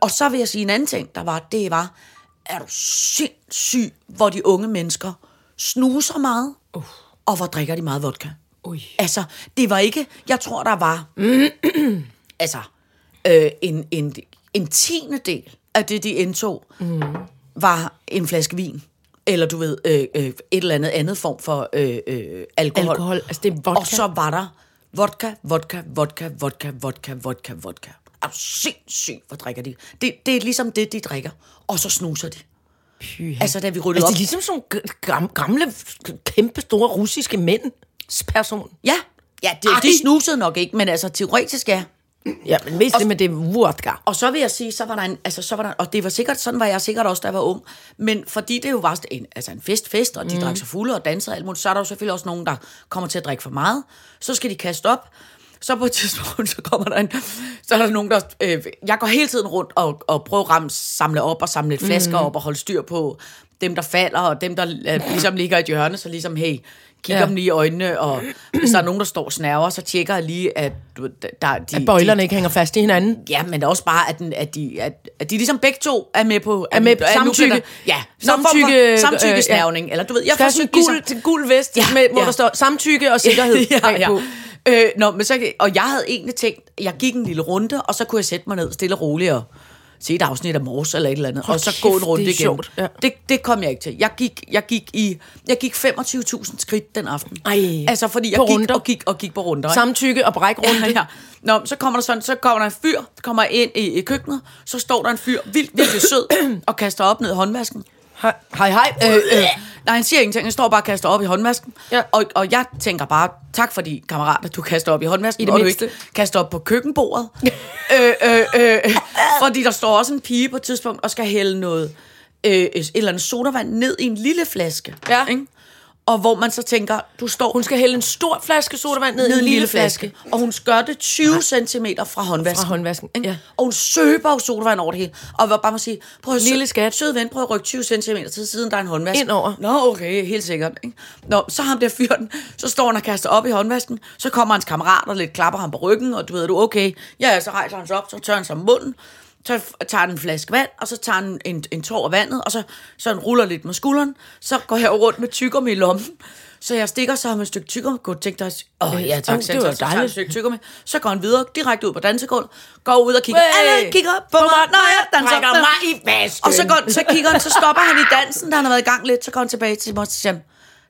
Og så vil jeg sige en anden ting, der var, det var, er du sindssyg, hvor de unge mennesker snuser meget, uh. og hvor drikker de meget vodka. Ui. Altså, det var ikke, jeg tror, der var, [clears throat] altså, øh, en, en, en tiende del af det, de indtog, mm. var en flaske vin. Eller du ved, øh, øh, et eller andet andet form for øh, øh, alkohol. Alkohol, altså det er vodka. Og så var der vodka, vodka, vodka, vodka, vodka, vodka, vodka. Er du sindssygt, hvor drikker de? Det, det er ligesom det, de drikker. Og så snuser de. Pyha. Altså, da vi ryddede Altså, op... det er ligesom sådan nogle gamle, kæmpe store russiske mænd person. Ja, Ja, de, de snusede nok ikke, men altså teoretisk ja. Ja, men mest det med det vodka. Og så vil jeg sige, så var der en, altså så var der, og det var sikkert, sådan var jeg sikkert også, da jeg var ung, men fordi det jo var en, altså en fest, fest, og de mm. drak sig fulde og dansede og alt muligt, så er der jo selvfølgelig også nogen, der kommer til at drikke for meget, så skal de kaste op, så på et [laughs] tidspunkt, så kommer der en, så er der nogen, der, øh, jeg går hele tiden rundt og, og prøver at ramme, samle op og samle lidt flasker mm. op og holde styr på dem, der falder, og dem, der øh, ligesom ligger i et hjørne, så ligesom, hey, kigger Ja. ja. dem lige i øjnene, og hvis der er nogen, der står og snærver, så tjekker jeg lige, at der, de, At bøjlerne ikke hænger fast i hinanden. Ja, men også bare, at, den, at, de, at, at de ligesom begge to er med på... Er med på samtykke. der- Ja, Samtykke, samtykke, øh, samtykkesnævning. Eller du ved, jeg have sådan en ligesom... gul, gul vest, ja, Ja, med, hvor ja. der står samtykke og sikkerhed [laughs] ja, ja. bagpå. Øh, nå, men så, og jeg havde egentlig tænkt, jeg gik en lille runde, og så kunne jeg sætte mig ned stille og roligt og se et afsnit af Mors eller et eller andet, Hold og så kæft, gå en runde det igen. sjovt, ja. Det, det kom jeg ikke til. Jeg gik, jeg gik, i, jeg gik 25.000 skridt den aften. Ej, altså, fordi jeg gik runder. og gik og gik på runder. ikke? Samtykke og brækrunde. Ja, ja. Nå, så kommer der sådan, så kommer der en fyr, kommer ind i, i køkkenet, så står der en fyr, vildt, virkelig sød, og kaster op ned i håndvasken. Hej, hej. hej. Øh, øh, nej, han siger ingenting, han står bare og kaster op i håndvasken. Ja. Og, og jeg tænker bare, tak for de kammerater, du kaster op i håndvasken, I det og mindste. du ikke kaster op på køkkenbordet. [laughs] øh, øh, øh, fordi der står også en pige på et tidspunkt, og skal hælde noget, øh, et eller andet sodavand ned i en lille flaske. Ja. Ikke? Og hvor man så tænker, du står Hun skal hælde en stor flaske sodavand ned, ned i en lille flaske. Og hun gør det 20 cm fra håndvasken. Fra håndvasken, ja. Og hun søber jo sodavand over det hele. Og vil bare må sige, prøv at Lille skat. Sød ven, prøv at rykke 20 cm til siden, der er en håndvask. Indover. Nå, okay, helt sikkert. Ikke? Nå, så ham der fyren, så står han og kaster op i håndvasken, så kommer hans kammerat og lidt klapper ham på ryggen, og du ved, du okay. Ja, så rejser han sig op, så tør han sig om munden, så tager han en flaske vand, og så tager han en, en tår af vandet, og så, så han ruller lidt med skulderen, så går jeg rundt med tyggegummi i lommen, så jeg stikker så ham et stykke tyggegummi, kunne tænke dig, åh oh, ja tak, det så, var så, dejligt. et stykke tyggegummi, så går han videre, direkte ud på dansegulvet, går ud og kigger, Hey! alle kigger på mig, når jeg danser. Mig i vasken. Og så, går, så kigger han, så stopper han i dansen, da han har været i gang lidt, så går han tilbage til mig og siger,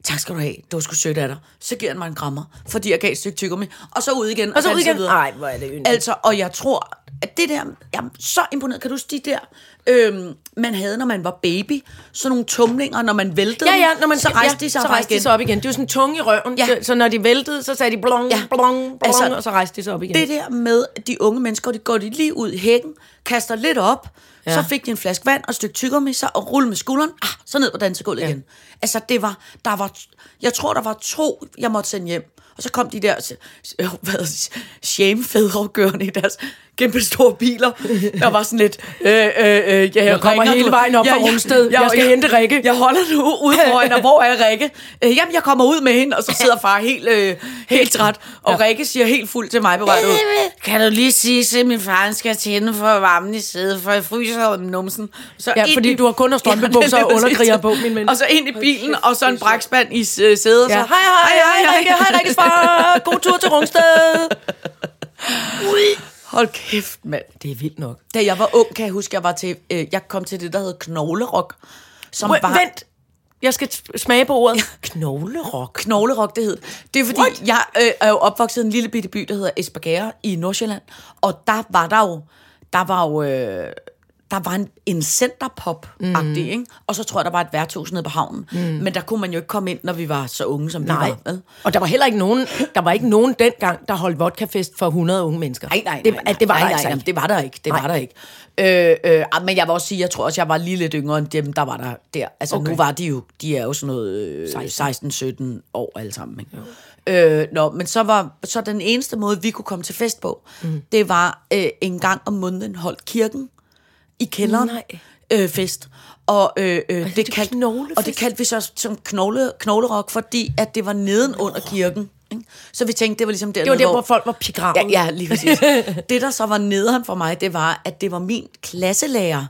tak skal du have, det var sgu sødt af dig. Så giver han mig en krammer, fordi jeg gav et stykke tyggegummi, og så ud igen. Og så ud danser igen. videre. Ej, hvor er det yndigt. Altså, og jeg tror, at det der, jeg er så imponeret. Kan du huske de der, øhm, man havde, når man var baby, sådan nogle tumlinger, når man væltede Ja, ja, når man, så rejste ja, de sig så rejste de igen. sig op igen. Det var sådan tunge i røven. Ja. Så, så når de væltede, så sagde de blong, Ja. blong, blong, Altså, og så rejste de sig op igen. Det der med, de unge mennesker, de går de lige ud i hækken, kaster lidt op, ja. så fik de en flaske vand og et stykke tyggegummi, så og rulle med skulderen, ah, så ned på dansegulvet ja. igen. Altså, det var, der var, jeg tror, der var to, jeg måtte sende hjem. Og så kom de der øh, hvad, shamefædre kørende i deres kæmpe store biler. Der var sådan lidt... Øh, øh, øh, ja, Jeg kommer hele vejen op fra Rungsted. Jeg skal hente Rikke. Jeg holder nu ude foran, og hvor er Rikke? Øh, jamen, jeg kommer ud med hende, og så sidder far helt, øh, helt træt. Og ja. Rikke siger helt fuldt til mig på vej ud. Kan du lige sige til min far, skal tænde for varmen i sædet, for jeg fryser om numsen. Så Ja, fordi i- du har kun strømpebukser Ja, og er præcis. på, min ven. Og så ind i bilen, og så en brækspand i øh, sædet. og Ja. Så, Hej, hej, hej, Rikke. Hej, Rikkes far. [laughs] God tur til Rungsted. [laughs] Hold kæft, mand. Det er vildt nok. Da jeg var ung, kan jeg huske, jeg var til, øh, jeg kom til det, der hed knoglerok. Som Wait, var, Vent. Jeg skal smage på ordet. Knoglerok. Knoglerok, det hed. Det er fordi, What? jeg øh, er jo opvokset i en lille bitte by, der hedder Esbjerg i Nordsjælland. Og der var der jo, der var jo, øh, der var en, en centerpop-agtig, mm. ikke? Og så tror jeg, der var et værtshus nede på havnen. Mm. Men der kunne man jo ikke komme ind, når vi var så unge, som Nej. vi var. vel? Og der var heller ikke nogen, der var ikke nogen dengang, der holdt vodkafest for 100 unge mennesker. Nej, nej, det, nej, nej, det var nej, der nej, altså nej, ikke. det var der ikke. Det Nej. var der ikke. Øh, øh, ah, men jeg vil også sige, jeg tror også, jeg var lige lidt yngre end dem, der var der der. Altså okay. nu var de jo, de er jo sådan noget øh, 16-17 år alle sammen. Ikke? Øh, nå, men så var så den eneste måde, vi kunne komme til fest på, mm. det var øh, en gang om måneden holdt kirken i kælderen. Nej. Øh, fest. Og, øh, øh, det, det kaldte, og det kaldte vi så som knogle, knoglerok, fordi at det var neden under kirken. Ikke? Så vi tænkte, det var ligesom der, Det var der, hvor folk var pigraven. Ja, ja, lige præcis. [laughs] det, der så var nederen for mig, det var, at det var min klasselærer,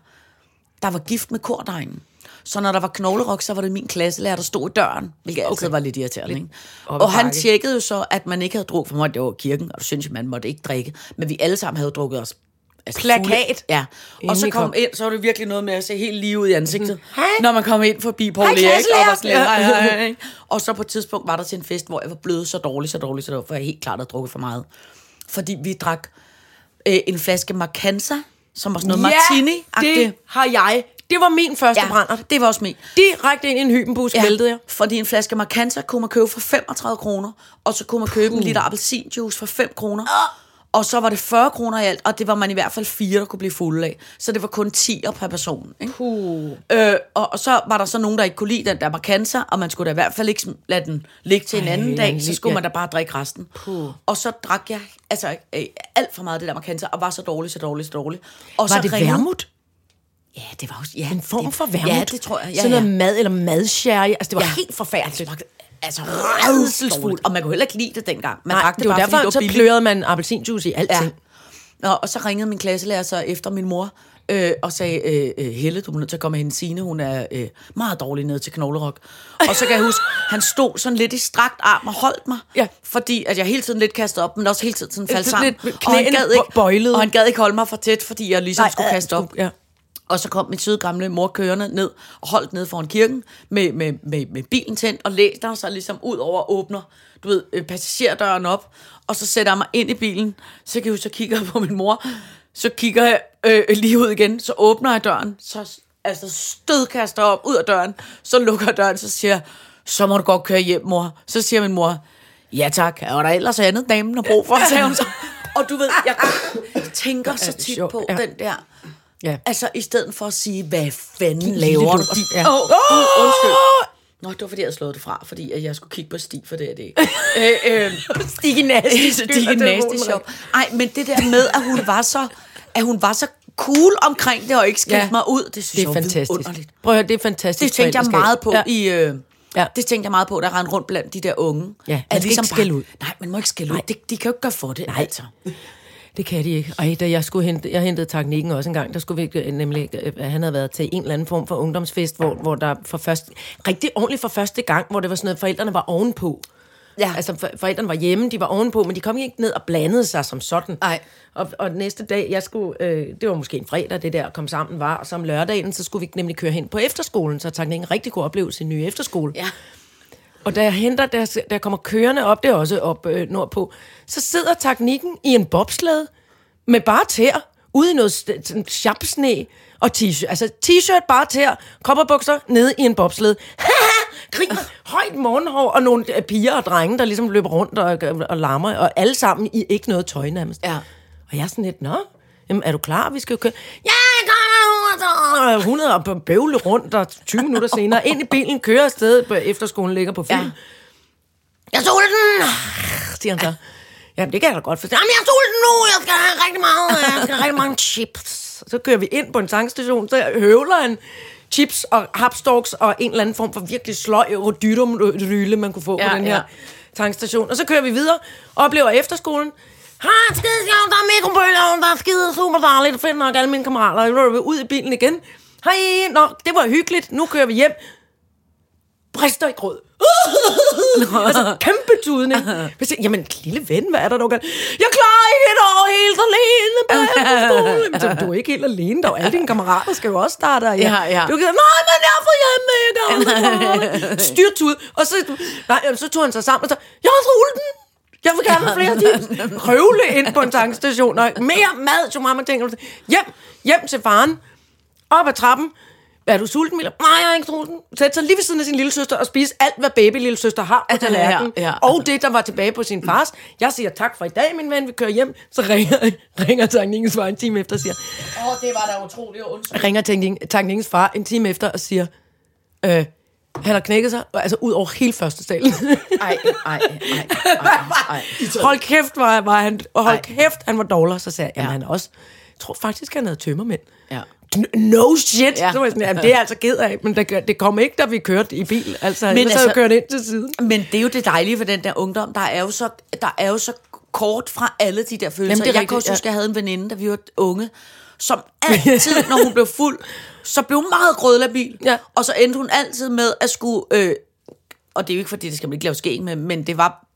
der var gift med kordegnen. Så når der var knoglerok, så var det min klasselærer, der stod i døren, hvilket altid var lidt irriterende. Ikke? op ad Og han tjekkede jo så, at man ikke havde drukket, for mig det var kirken, og du synes, man måtte ikke drikke, men vi alle sammen havde drukket os altså Plakat. fulde. Ja. Og så kom kom. ind, så var det virkelig noget med at se helt lige ud i ansigtet. Hej. Når man kom ind forbi Paul Erik, og var sådan Ja. hej, hej, [laughs] hej. Og så på et tidspunkt var der til en fest, hvor jeg var blevet så dårlig, så dårlig, så dårlig, for jeg helt klart havde drukket for meget. Fordi vi drak øh, en flaske Marcanza, som var sådan noget martini det har jeg Det var min første ja. brænder. det var også min. Direkte ind i en hybenbus ja. væltede jeg. Fordi en flaske Marcanza kunne man købe for 35 kroner, og så kunne man købe en liter appelsinjuice for 5 kroner. Og så var det 40 kroner i alt, og det var man i hvert fald fire, der kunne blive fulde af. Så det var kun 10 per person. Ikke? Puh. Øh, og, og så var der så nogen, der ikke kunne lide den der Marcanza, og man skulle da i hvert fald ikke lade den ligge til en Ej, anden ja, dag, så skulle ja. man da bare drikke resten. Puh. Og så drak jeg altså øh, alt for meget af det der Marcanza, og var så dårlig, så dårlig, så dårlig. Og Var så det ringede- vermut? Ja, det var også... Ja, En form det, for vermut? Ja, det tror jeg. Ja, Sådan ja. noget mad eller madsherry. Altså, det var Ja. helt forfærdeligt. Altså, rædselsfuldt. Og man kunne heller ikke lide det dengang. Man Nej, drak det var bare, derfor, det så var billigt. plørede man appelsinjuice i alting. Ja. Nå, og så ringede min klasselærer så efter min mor, øh, og sagde, øh, øh, Helle, du er nødt til at komme hen. Signe, hun er øh, meget dårlig ned til knoglerok. Og så kan jeg huske, [laughs] han stod sådan lidt i strakt arm og holdt mig, Ja. fordi at jeg hele tiden lidt kastede op, men også hele tiden sådan faldt sammen. lidt og, han gad ikke, bøjlede. og han gad ikke holde mig for tæt, fordi jeg ligesom Nej, skulle kaste op. Ja. Og så kom min søde gamle mor kørende ned og holdt ned foran kirken med, med, med, med bilen tændt og læser sig ligesom ud over og åbner, du ved, øh, passagerdøren op. Og så sætter jeg mig ind i bilen. Så kan jeg så kigger jeg på min mor. Så kigger jeg øh, lige ud igen. Så åbner jeg døren. Så altså stødkaster op ud af døren. Så lukker jeg døren. Så siger jeg, så må du godt køre hjem, mor. Så siger min mor, ja tak, er der ellers andet damen har brug for, sagde hun så. Og du ved, jeg tænker så tit på den der Ja. Altså, i stedet for at sige, hvad fanden Din laver du? lort. Ja. Åh, oh, undskyld. Nå, det var fordi, jeg havde slået det fra, fordi at jeg skulle kigge på Stig, for det er det ikke. øh, øh. Stig er nasty [laughs] sjov. Ej, men det der med, at hun var så, at hun var så cool omkring det, og ikke skældte Ja. mig ud, det synes Det er jeg var fantastisk. vidunderligt. Prøv at høre, det er fantastisk. Det tænkte jeg meget på Ja. i... Øh, Ja. Det tænkte jeg meget på, der rendte rundt blandt de der unge. Ja, man At skal ikke skælde ud. Nej, man må ikke skælde ud. Det, de kan jo ikke gøre for det, Nej. altså. Det kan de ikke. Ej, da jeg skulle hente, jeg hentede teknikken også en gang, der skulle vi øh, nemlig, øh, han havde været til en eller anden form for ungdomsfest, hvor, hvor der for første, rigtig ordentligt for første gang, hvor det var sådan noget, forældrene var ovenpå. Ja. Altså for, forældrene var hjemme, de var ovenpå, men de kom ikke ned og blandede sig som sådan. Nej. Og, og næste dag, jeg skulle, øh, det var måske en fredag, det der kom sammen var, og så om lørdagen, så skulle vi nemlig køre hen på efterskolen, så en rigtig god oplevelse i en ny efterskole. Ja. Og da jeg henter, da jeg, da jeg kommer kørende op, det er også op øh, nordpå, så sidder teknikken i en bobsled med bare tæer, ude i noget chapsne og t-shirt. Altså t-shirt, bare tæer, kopperbukser, nede i en bobsled. [laughs] Griner, højt morgenhår og nogle øh, piger og drenge, der ligesom løber rundt og, og larmer, og alle sammen i ikke noget tøj nærmest. Ja. Og jeg er sådan lidt, nå, jamen, er du klar, vi skal jo køre? Ja, jeg kommer 100 og bøvle rundt, og 20 minutter senere ind i bilen, kører afsted, efterskolen ligger på film. Ja. Jeg soler den, siger han så. Jamen, det kan jeg da godt forstå. Jamen, jeg soler den nu, jeg skal have rigtig meget, jeg skal have rigtig mange chips. [laughs] Så kører vi ind på en tankstation, så høvler han chips og hapstorks og en eller anden form for virkelig sløj rodytumrylle, man kunne få Ja, på den her ja. tankstation. Og så kører vi videre, oplever efterskolen. Har skide sjovt, der er mikrobølger, der er skide super dejligt, fedt nok alle mine kammerater. Så er vi ud i bilen igen. Hej, nå, det var hyggeligt, nu kører vi hjem. Brister i grød. altså, kæmpe tudning. Jeg siger, Jamen, lille ven, hvad er der dog? Jeg klarer ikke et år helt alene efterskolen. Så du er ikke helt alene, dog. Alle dine kammerater skal jo også starte her. Ja, ja. Du kan nej, men jeg er for hjemme, jeg kan [laughs] Styrtud. Og så, nej, så tog han sig sammen og så, jeg er sulten. Jeg vil gerne have flere tips. [laughs] Prøvle ind på en tankstation. Og mere mad, så meget man tænker. Hjem, hjem til faren. Op ad trappen. Er du sulten, Miller? Nej, jeg er ikke sulten. Sæt sig lige ved siden af sin lille søster og spise alt, hvad baby lille søster har på tallerkenen. Ja, ja. Og det, der var tilbage på sin fars. Jeg siger tak for i dag, min ven. Vi kører hjem. Så ringer, [laughs] ringer teknikens far en time efter og siger, Åh, oh, det var da utroligt undskyld. ringer teknikens far en time efter og siger, øh, han har knækket sig, altså ud over hele første salen. Ej, ej, ej, ej, [laughs] hold kæft, var, var han, og hold Ej. kæft, han var dårlig. Så sagde jeg, jamen Ja. han også, jeg tror faktisk, han havde tømmermænd. Ja. No shit. Ja. Så var jeg sådan, jamen, det er jeg altså ked af, men det, det kom ikke, da vi kørte i bil. Altså, men Men så altså, altså- kørte ind til siden. Men det er jo det dejlige for den der ungdom. Der er jo så, der er jo så kort fra alle de der følelser. Jamen, det er jeg rigtigt, kan også huske, jeg havde en veninde, da vi var unge, som [laughs] altid, når hun blev fuld, så blev hun meget grødlabil. Ja. Og så endte hun altid med at skulle... Øh, og det er jo ikke, fordi det skal man ikke lave skæg med, men det var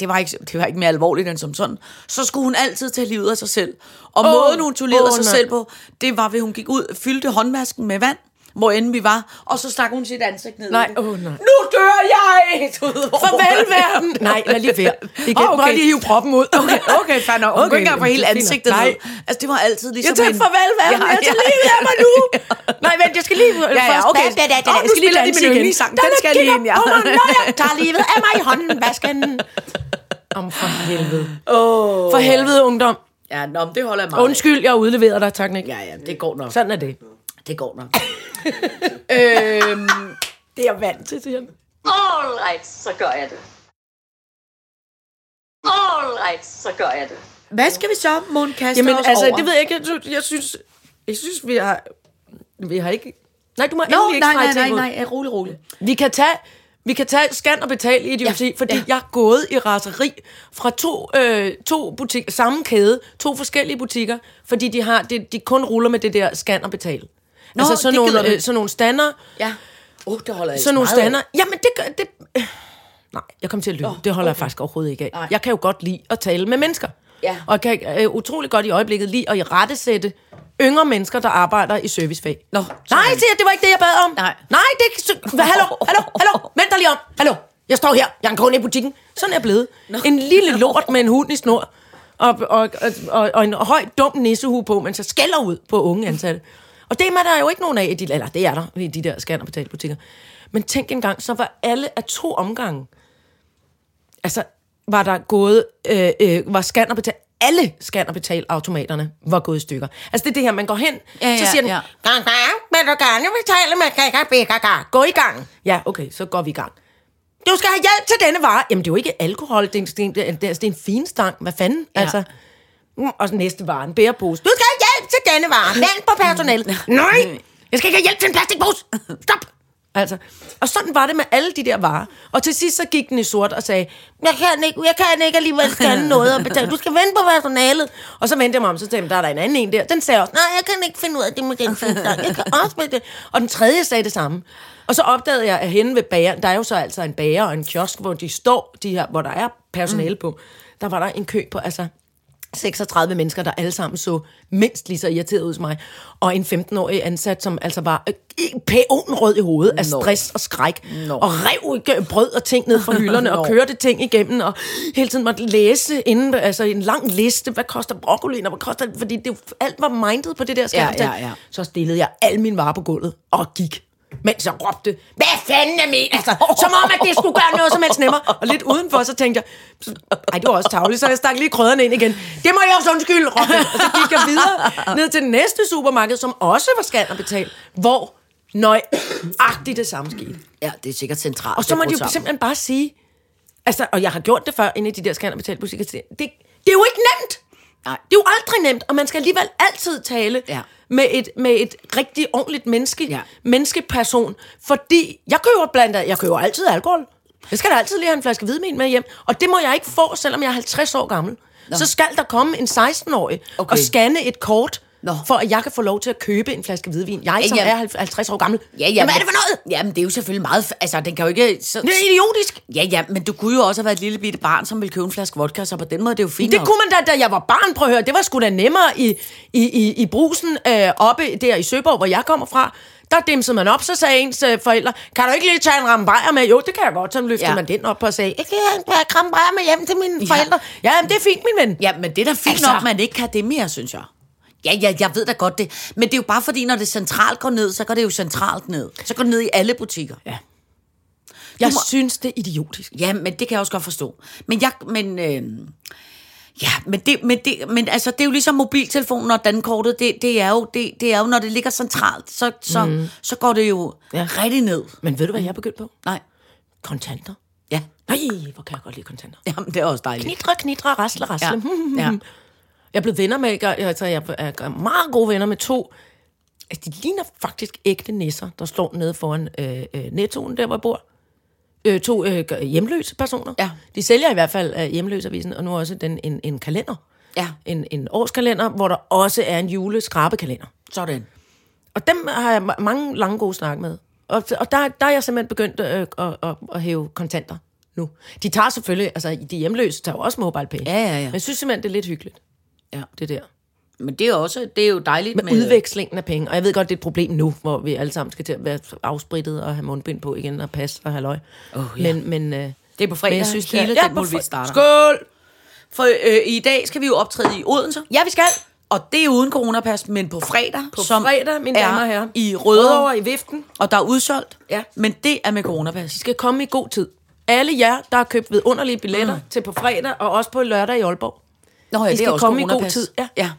det var, ikke, det var ikke mere alvorligt end som sådan. Så skulle hun altid tage livet af sig selv. Og oh, måden, hun tog livet åh, af sig nej. selv på, det var, ved hun gik ud, fyldte håndvasken med vand, hvor end vi var, og så stak hun sit ansigt ned. Nej, oh, nej. Nu dør jeg! Du ved, hvor- Farvel, verden! [laughs] Nej, lad lige være. Igen, oh, okay. okay. lige hive proppen ud. Okay, okay, fair nok. Hun Okay, kunne ikke engang få hele ansigtet Nej. ned. Altså, det var altid ligesom Jeg tager en- farvel, verden. Ja, Jeg tager ja. lige af mig nu. [laughs] Nej, vent, jeg skal lige... Ja, ja, okay. Da, da, da, da, Åh, jeg skal lige spiller de danse min yndlingssang. Den skal lige ind, ja. Når jeg tager livet af mig i hånden. Den? Om for helvede. Åh. For helvede, ungdom. Ja, nå, det holder jeg meget Undskyld, jeg udleverer dig, tak, Nick. Ja, ja, det går nok. Sådan er det. Det går nok. [laughs] øhm, Det er jeg vant til, siger han. All right, så gør jeg det. All right, så gør jeg det. hvad skal vi så, Mon, kaste Jamen, os altså, over? det ved jeg ikke. Jeg, synes- jeg synes, jeg synes, vi har... Vi har ikke... Nej, du må Nå, endelig ikke nej, nej, nej, nej, ja, rolig, rolig. Vi kan tage, vi kan tage scan og betale i idioti, ja, fordi ja. jeg er gået i raseri fra to, øh, to butikker, samme kæde, to forskellige butikker, fordi de, har, de, de kun ruller med det der scan og betale. Nå, altså sådan nogle, øh, sådan nogle stander, Ja. Oh, det holder jeg sådan nogle stander. Jamen, det gør... Det, nej, jeg kommer til at lyve. Oh, det holder okay. jeg faktisk overhovedet ikke af. Nej. Jeg kan jo godt lide at tale med mennesker. Ja. Og jeg kan øh, utrolig godt i øjeblikket lide at rettesætte yngre mennesker, der arbejder i servicefag. Nå, Nej, siger det var ikke det, jeg bad om. Nej. Nej, det er ikke... så- hallo, hallo, hallo, vent dig lige om. Hallo, jeg står her. Jeg er en kunde i butikken. Sådan er jeg blevet. En lille lort med en hund i snor. Og, og, og, og, og en høj, dum nissehue på, mens jeg skælder ud på unge ansatte. Og det er der jo ikke nogen af, i de, eller det er der i de der scan- og betalbutikker. Men tænk engang, så var alle af to omgange, altså var der gået, øh, øh, var scan og betal, alle scan og betal automaterne var gået i stykker. Altså det er det her, man går hen, Ja, så ja, siger den, ja. gang, gang, vil du gerne betale med gaga, Gå i gang. Ja, okay, så går vi i gang. Du skal have hjælp til denne vare. Jamen, det er jo ikke alkohol, det er en, det er det er, en finstang. Hvad fanden? Ja. Altså, Mm, og så næste vare, en bærepose. Du skal have til denne vare. Land på personalet. Nej, jeg skal ikke have hjælp til en plastikpose. Stop. Altså, og sådan var det med alle de der varer. Og til sidst så gik den i sort og sagde, jeg kan ikke, jeg kan ikke alligevel scanne noget og betale. Du skal vente på personalet. Og så vendte jeg mig om, så tænkte der er der en anden en der. Den sagde også, nej, jeg kan ikke finde ud af det med den. Jeg kan også med det. Og den tredje sagde det samme. Og så opdagede jeg, at henne ved bager, der er jo så altså en bager og en kiosk, hvor de står, de her, hvor der er personale mm. på. Der var der en kø på, altså 36 mennesker, der alle sammen så mindst lige så irriteret ud som mig. Og en 15-årig ansat, som altså var øh, pæonrød i hovedet af stress og skræk. Nå. Og rev brød og ting ned fra [laughs] hylderne og Nå. kørte ting igennem. Og hele tiden måtte læse inden, altså en lang liste. Hvad koster broccoli, og hvad koster... Fordi det, alt var mindet på det der skærm. Ja, ja, ja. Så stillede jeg al min varer på gulvet og gik mens jeg råbte, hvad fanden er min? Altså, som om, at det skulle gøre noget som helst nemmere. Og lidt udenfor, så tænkte jeg, så- ej, det var også tavligt, så jeg stak lige krydderne ind igen. Det må jeg også undskylde, råbte. Og så gik jeg videre ned til det næste supermarked, som også var scan og betal, hvor nøjagtigt det samme skete. Ja, det er sikkert centralt. Og så må de jo simpelthen bare sige, altså, og jeg har gjort det før inde i de der scan og betalbutikker, det, det er jo ikke nemt. Nej. Det er jo aldrig nemt, og man skal alligevel altid tale Ja. med, et, med et rigtig ordentligt menneske, Ja. menneskeperson. Fordi jeg køber blandt andet, jeg køber altid alkohol. Jeg skal da altid lige have en flaske hvidvin med hjem. Og det må jeg ikke få, selvom jeg er 50 år gammel. Nå. Så skal der komme en 16-årig Okay. og scanne et kort, Nå. for at jeg kan få lov til at købe en flaske hvidvin. Jeg, som Ja, ja. er 50 år gammel. Ja, ja, Jamen, hvad er det for noget? Jamen, det er jo selvfølgelig meget... Altså, den kan jo ikke... Så, Det er idiotisk. Ja, ja, men du kunne jo også have været et lille bitte barn, som ville købe en flaske vodka, så på den måde det er jo fint Det nok. kunne man da, da jeg var barn, prøv at høre. Det var sgu da nemmere i, i, i, i brusen øh, oppe der i Søborg, hvor jeg kommer fra. Der dimsede man op, så sagde ens øh, forældre, kan du ikke lige tage en ramme bajer med? Jo, det kan jeg godt. Så løftede Ja. man den op og sagde, jeg kan have en ramme bajer med hjem til mine Ja. forældre. Ja, men det er fint, min ven. Ja, men det er da fint altså... nok, man ikke kan det mere, synes jeg. Ja, ja, jeg ved da godt det. Men det er jo bare fordi, når det centralt går ned, så går det jo centralt ned. Så går det ned i alle butikker. Ja. Jeg må- synes, det er idiotisk. Ja, men det kan jeg også godt forstå. Men jeg, men, øh, ja, men det, men det, men altså, det er jo ligesom mobiltelefonen og dankortet, det, det, er jo, det, det er jo, når det ligger centralt, så, så, mm. så går det jo Ja. ja. rigtig ned. Men ved du, hvad jeg er begyndt på? Nej, Kontanter. ja, Nej, hvor kan jeg godt lide kontanter. Jamen, det er også dejligt. Knitre, knitre, rasle, rasle. Ja. ja. [laughs] Jeg er blevet venner med, jeg, altså, jeg er meget gode venner med to. Altså, de ligner faktisk ægte nisser, der står nede foran øh, øh, nettoen, der hvor jeg bor. Øh, to øh, hjemløse personer. Ja. De sælger i hvert fald øh, hjemløsavisen, og nu også den, en, en kalender. Ja. En, en årskalender, hvor der også er en juleskrabekalender. Sådan. Og dem har jeg ma- mange lange gode snak med. Og, og der, der er jeg simpelthen begyndt øh, at, at, at hæve kontanter nu. De tager selvfølgelig, altså de hjemløse tager jo også mobile pay. Ja, ja, ja. Men jeg synes simpelthen, det er lidt hyggeligt, Ja. det der. Men det er også det er jo dejligt med, med... udvekslingen af penge. Og jeg ved godt, det er et problem nu, hvor vi alle sammen skal til at være afsprittet og have mundbind på igen og passe og halløj. Åh, ja. Men, men, øh, Det er på fredag, men jeg synes, hele er, den på mulvit fre- starter. Skål! For øh, i dag skal vi jo optræde i Odense. Ja, vi skal. Og det er uden coronapas, men på fredag. På som fredag, mine damer og er herrer. I Rødovre, i viften. og der er udsolgt. Ja. Men det er med coronapas. De skal komme i god tid. Alle jer, der har købt vidunderlige billetter mm. til på fredag, og også på lørdag i Aalborg. Nå ja, I det er skal også komme i god tid. Ja. ja.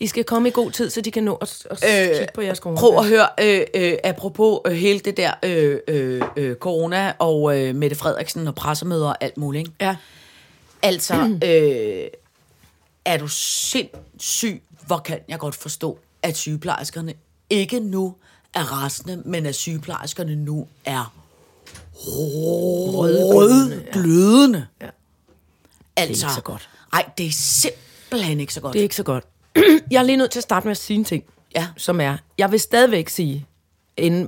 I skal komme i god tid, så de kan nå at, at øh, kigge på jeres corona. Prøv at høre, øh, øh, apropos øh, hele det der øh, øh, øh, corona og øh, Mette Frederiksen og pressemøder og alt muligt. Ikke? Ja. Altså, [clears throat] øh, er du sindssyg, hvor kan jeg godt forstå, at sygeplejerskerne ikke nu er rasende, men at sygeplejerskerne nu er rødglødende. Ja. Altså, ikke så godt. Nej, det er simpelthen ikke så godt. Det er ikke så godt. [clears throat] Jeg er lige nødt til at starte med at sige en ting, Ja. som er, jeg vil stadigvæk sige, øh,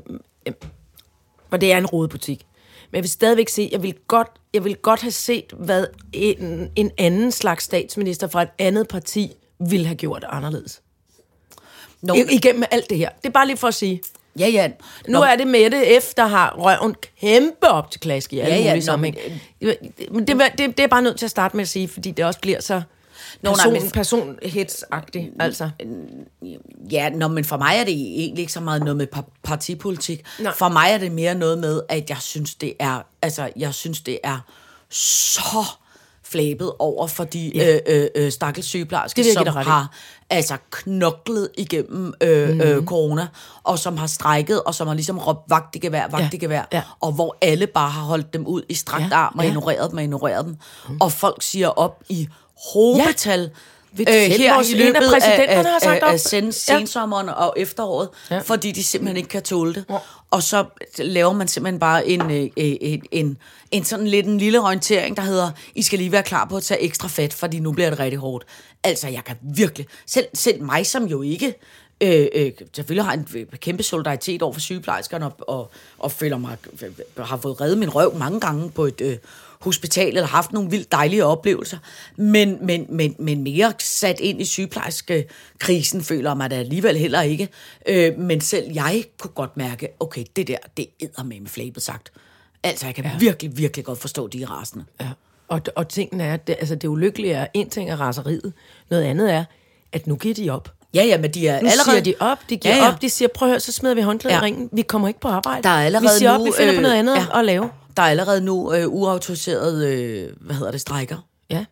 for det er en rodebutik, men jeg vil stadigvæk sige, jeg vil godt, jeg vil godt have set, hvad en, en anden slags statsminister fra et andet parti ville have gjort anderledes. Nå, I, igennem alt det her. Det er bare lige for at sige, ja, ja. nu Nå, er det Mette F., der har røven kæmpe op til klask i alle Ja, ja, mulige sammenhæng. Men det, det, det er bare nødt til at starte med at sige, fordi det også bliver så Nå, nej, person, men- personhetsagtigt. Altså. Ja, nå, men for mig er det egentlig ikke så meget noget med par- partipolitik. Nej. For mig er det mere noget med, at jeg synes, det er, altså, jeg synes, det er så flabet over for de Ja. øh, øh, øh, stakkels sygeplejersker, Det som har altså knoklet igennem øh, Mhm. øh, corona, og som har strækket, og som har ligesom råbt vagt i gevær, vagt Ja. i gevær, Ja. og hvor alle bare har holdt dem ud i strakt Ja. arm og Ja. ignoreret dem og ignoreret dem. Og folk siger op i hobetal, Ved- øh, her i løbet af, af, har sagt af, af sen, sensommeren og efteråret, Ja. ja. fordi de simpelthen ikke kan tåle det. Ja. Og så laver man simpelthen bare en, øh, øh, en, en, en sådan lidt en lille orientering, der hedder, I skal lige være klar på at tage ekstra fat, fordi nu bliver det rigtig hårdt. Altså, jeg kan virkelig, selv, selv mig som jo ikke, øh, øh, selvfølgelig har en kæmpe solidaritet over for sygeplejerskerne, og, og, og føler mig, har fået reddet min røv mange gange på et øh, hospital, eller haft nogle vildt dejlige oplevelser, men, men, men, men mere sat ind i sygeplejerskekrisen, føler mig da alligevel heller ikke. Øh, men selv jeg kunne godt mærke, okay, det der, det æder med flabet sagt. Altså, jeg kan ja. virkelig, virkelig godt forstå, de rasende. Ja. Og, og tingene er, det, altså det ulykkelige er, en ting er raseriet, noget andet er, at nu giver de op. Ja, ja, men de er Nu allerede... siger de op, de giver Ja, ja, op, de siger, prøv at høre, så smider vi håndklædet ja. I ringen. Vi kommer ikke på arbejde. Der er allerede vi siger nu, op, vi finder på øh, noget andet ja. at lave. Der er allerede nu øh, uautoriseret, øh, hvad hedder det, strækker. Ja,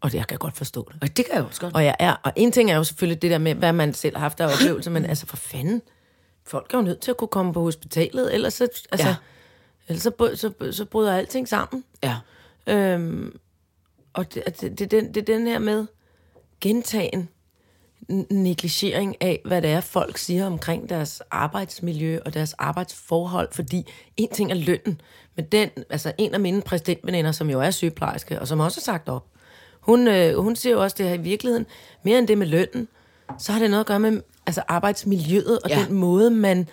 og det jeg kan jeg godt forstå det. Og det kan jeg også godt. Og, jeg er, og en ting er jo selvfølgelig det der med, hvad man selv har haft af oplevelser, men altså for fanden, folk er jo nødt til at kunne komme på hospitalet, ellers så, altså, Ja. ellers så, bry- så, så bryder alting sammen. Ja. Øhm, og det, det, det, det, det er den her med gentagen negligering af, hvad det er, folk siger omkring deres arbejdsmiljø og deres arbejdsforhold, fordi en ting er lønnen, men den, altså en af mine præsidentveninder, som jo er sygeplejerske, og som også har sagt op, hun, øh, hun siger jo også, det her i virkeligheden, mere end det med lønnen, så har det noget at gøre med altså arbejdsmiljøet, og Ja. den måde, man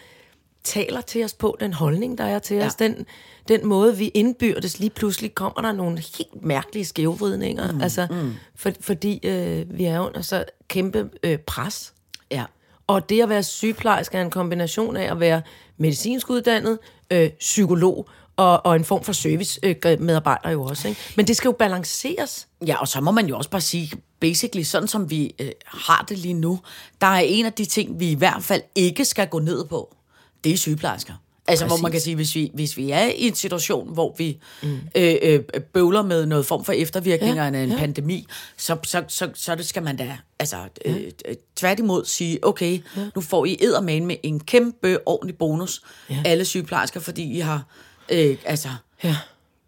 taler til os på, den holdning, der er til Ja. os, den, den måde, vi indbyrdes, lige pludselig kommer der nogle helt mærkelige skævvridninger, mm, altså, mm. For, fordi øh, vi er under så kæmpe øh, pres. Ja. Og det at være sygeplejerske er en kombination af at være medicinsk uddannet, øh, psykolog og, og en form for service-medarbejder jo også. Ikke? Men det skal jo balanceres. Ja, og så må man jo også bare sige, basically, sådan som vi øh, har det lige nu, der er en af de ting, vi i hvert fald ikke skal gå ned på, det er sygeplejersker. Altså, hvor man kan Præcis. sige, hvis vi, hvis vi er i en situation, hvor vi mm. øh, øh, bøvler med noget form for eftervirkninger Ja, af en ja. pandemi, så, så, så, så det skal man da altså, øh, øh, tværtimod sige, okay, ja. nu får I eddermane med en kæmpe ordentlig bonus, ja. alle sygeplejersker, fordi I har, øh, altså, Ja.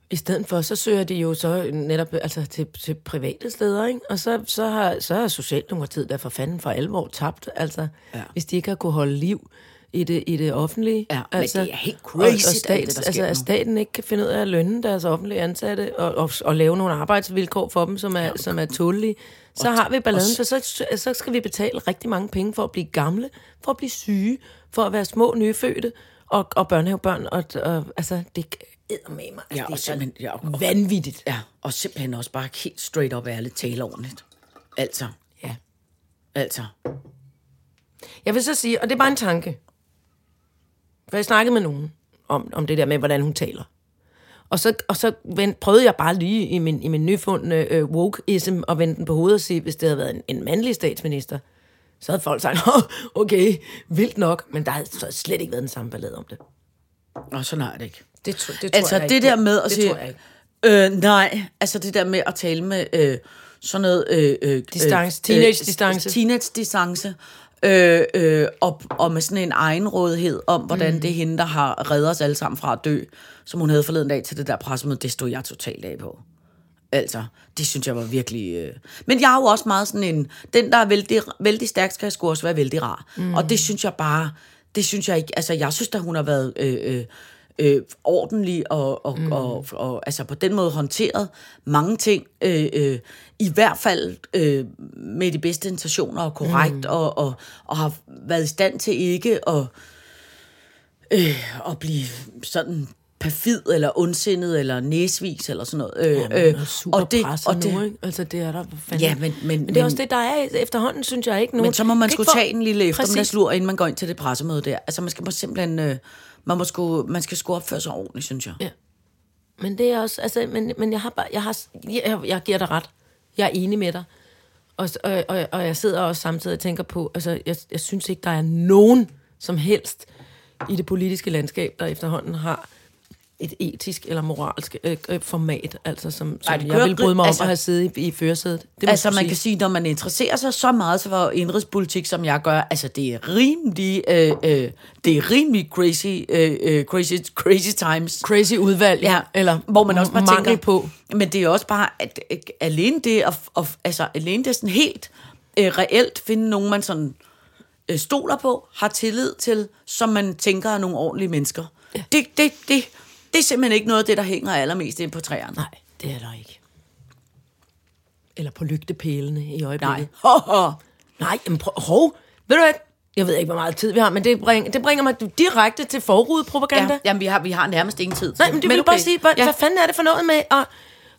I stedet for, så søger de jo så netop altså, til, til private steder, ikke? Og så, så, har, så har Socialdemokratiet der for fanden for alvor tabt, altså, Ja. ja. hvis de ikke har kunne holde liv i det, i det offentlige. Ja, men altså, det er helt og, crazy, og alt stat, det, der altså, at staten ikke kan finde ud af at lønne deres offentlige ansatte og, og, og lave nogle arbejdsvilkår for dem, som er, som er tålige. Så har vi balladen, for så, så skal vi betale rigtig mange penge for at blive gamle, for at blive syge, for at være små nyfødte og, og børnehavebørn. Og, og, altså, det æder med mig. Ja, og Altså, det er simpelthen- ja, og- vanvittigt. Ja, og simpelthen også bare helt straight up ærligt tale ordentligt. Altså, Ja. Altså. Jeg vil så sige, og det er bare en tanke. For jeg snakkede med nogen om, om det der med, hvordan hun taler. Og så, og så vend, prøvede jeg bare lige i min, i min nyfundne øh, wokeism at vende den på hovedet og sige, hvis det havde været en, en mandlig statsminister, så havde folk sagt, [laughs] "Åh, okay, vildt nok, men der havde så slet ikke været den samme ballade om det. Og sådan er det ikke. Det, tro, det tror Altså jeg det ikke der med at det sige, tror jeg ikke. øh, nej, altså det der med at tale med øh, sådan noget... Øh, øh, Distance, teenage-distance. Øh, teenage-distance. Øh, øh, og, og med sådan en egenrådighed om, hvordan mm. det er hende, der har reddet os alle sammen fra at dø, som hun havde forleden dag til det der pressemøde, det stod jeg totalt af på. Altså, det synes jeg var virkelig... Øh... Men jeg er jo også meget sådan en... Den, der er vældig, vældig stærk, skal sgu også være vældig rar. Mm. Og det synes jeg bare... Det synes jeg ikke... Altså, jeg synes, at hun har været... Øh, øh, øh, ordentlig og, og, mm. og, og altså på den måde håndteret mange ting, øh, øh, i hvert fald øh, med de bedste intentioner og korrekt, mm. og, og, og har været i stand til ikke at, øh, at blive sådan perfid eller ondsindet eller næsvis eller sådan noget. Øh, Ja, øh, og og det, og det, nu, ikke? Altså, det er der fanden. Ja, men- men- men det er men- også det, der er efterhånden, synes jeg ikke. Nogen. Men så må man skulle tage en lille eftermiddagslur, inden man går ind til det pressemøde der. Altså man skal må simpelthen, øh, man, må sku, man skal sgu opføre sig ordentligt, synes jeg. Ja. Men det er også, altså, men, men jeg har bare, jeg har, jeg, jeg giver dig ret. Jeg er enig med dig. Og, og, og, og jeg sidder også samtidig og tænker på, altså, jeg, jeg synes ikke, der er nogen som helst i det politiske landskab, der efterhånden har et etisk eller moralsk øh, øh, format, altså som, som Ej, det jeg kører vil bryde mig om altså- at have siddet i, i førersædet. Det Altså man sige. kan sige, når man interesserer sig så meget for indrigspolitik, som jeg gør, altså det er rimelig, øh, øh, det er rimelig crazy, øh, øh, crazy, crazy times. crazy udvalg, Ja, eller hvor man også bare tænker på. Men det er også bare, at, at alene det, at, at, altså alene det sådan helt øh, reelt finde nogen, man sådan øh, stoler på, har tillid til, som man tænker er nogle ordentlige mennesker. Ja. Det, det, det, det er simpelthen ikke noget af det, der hænger allermest ind på træerne. Nej, det er der ikke. Eller på lygtepælene i øjeblikket. Nej. Ho, ho. Nej, men prøv, hov, ved du hvad? Jeg ved ikke, hvor meget tid vi har, men det, bring, det bringer mig direkte til forrudepropaganda. Ja, jamen, vi har, vi har nærmest ingen tid. Nej, men det vil okay. bare sige, hvad, ja. hvad fanden er det for noget med at...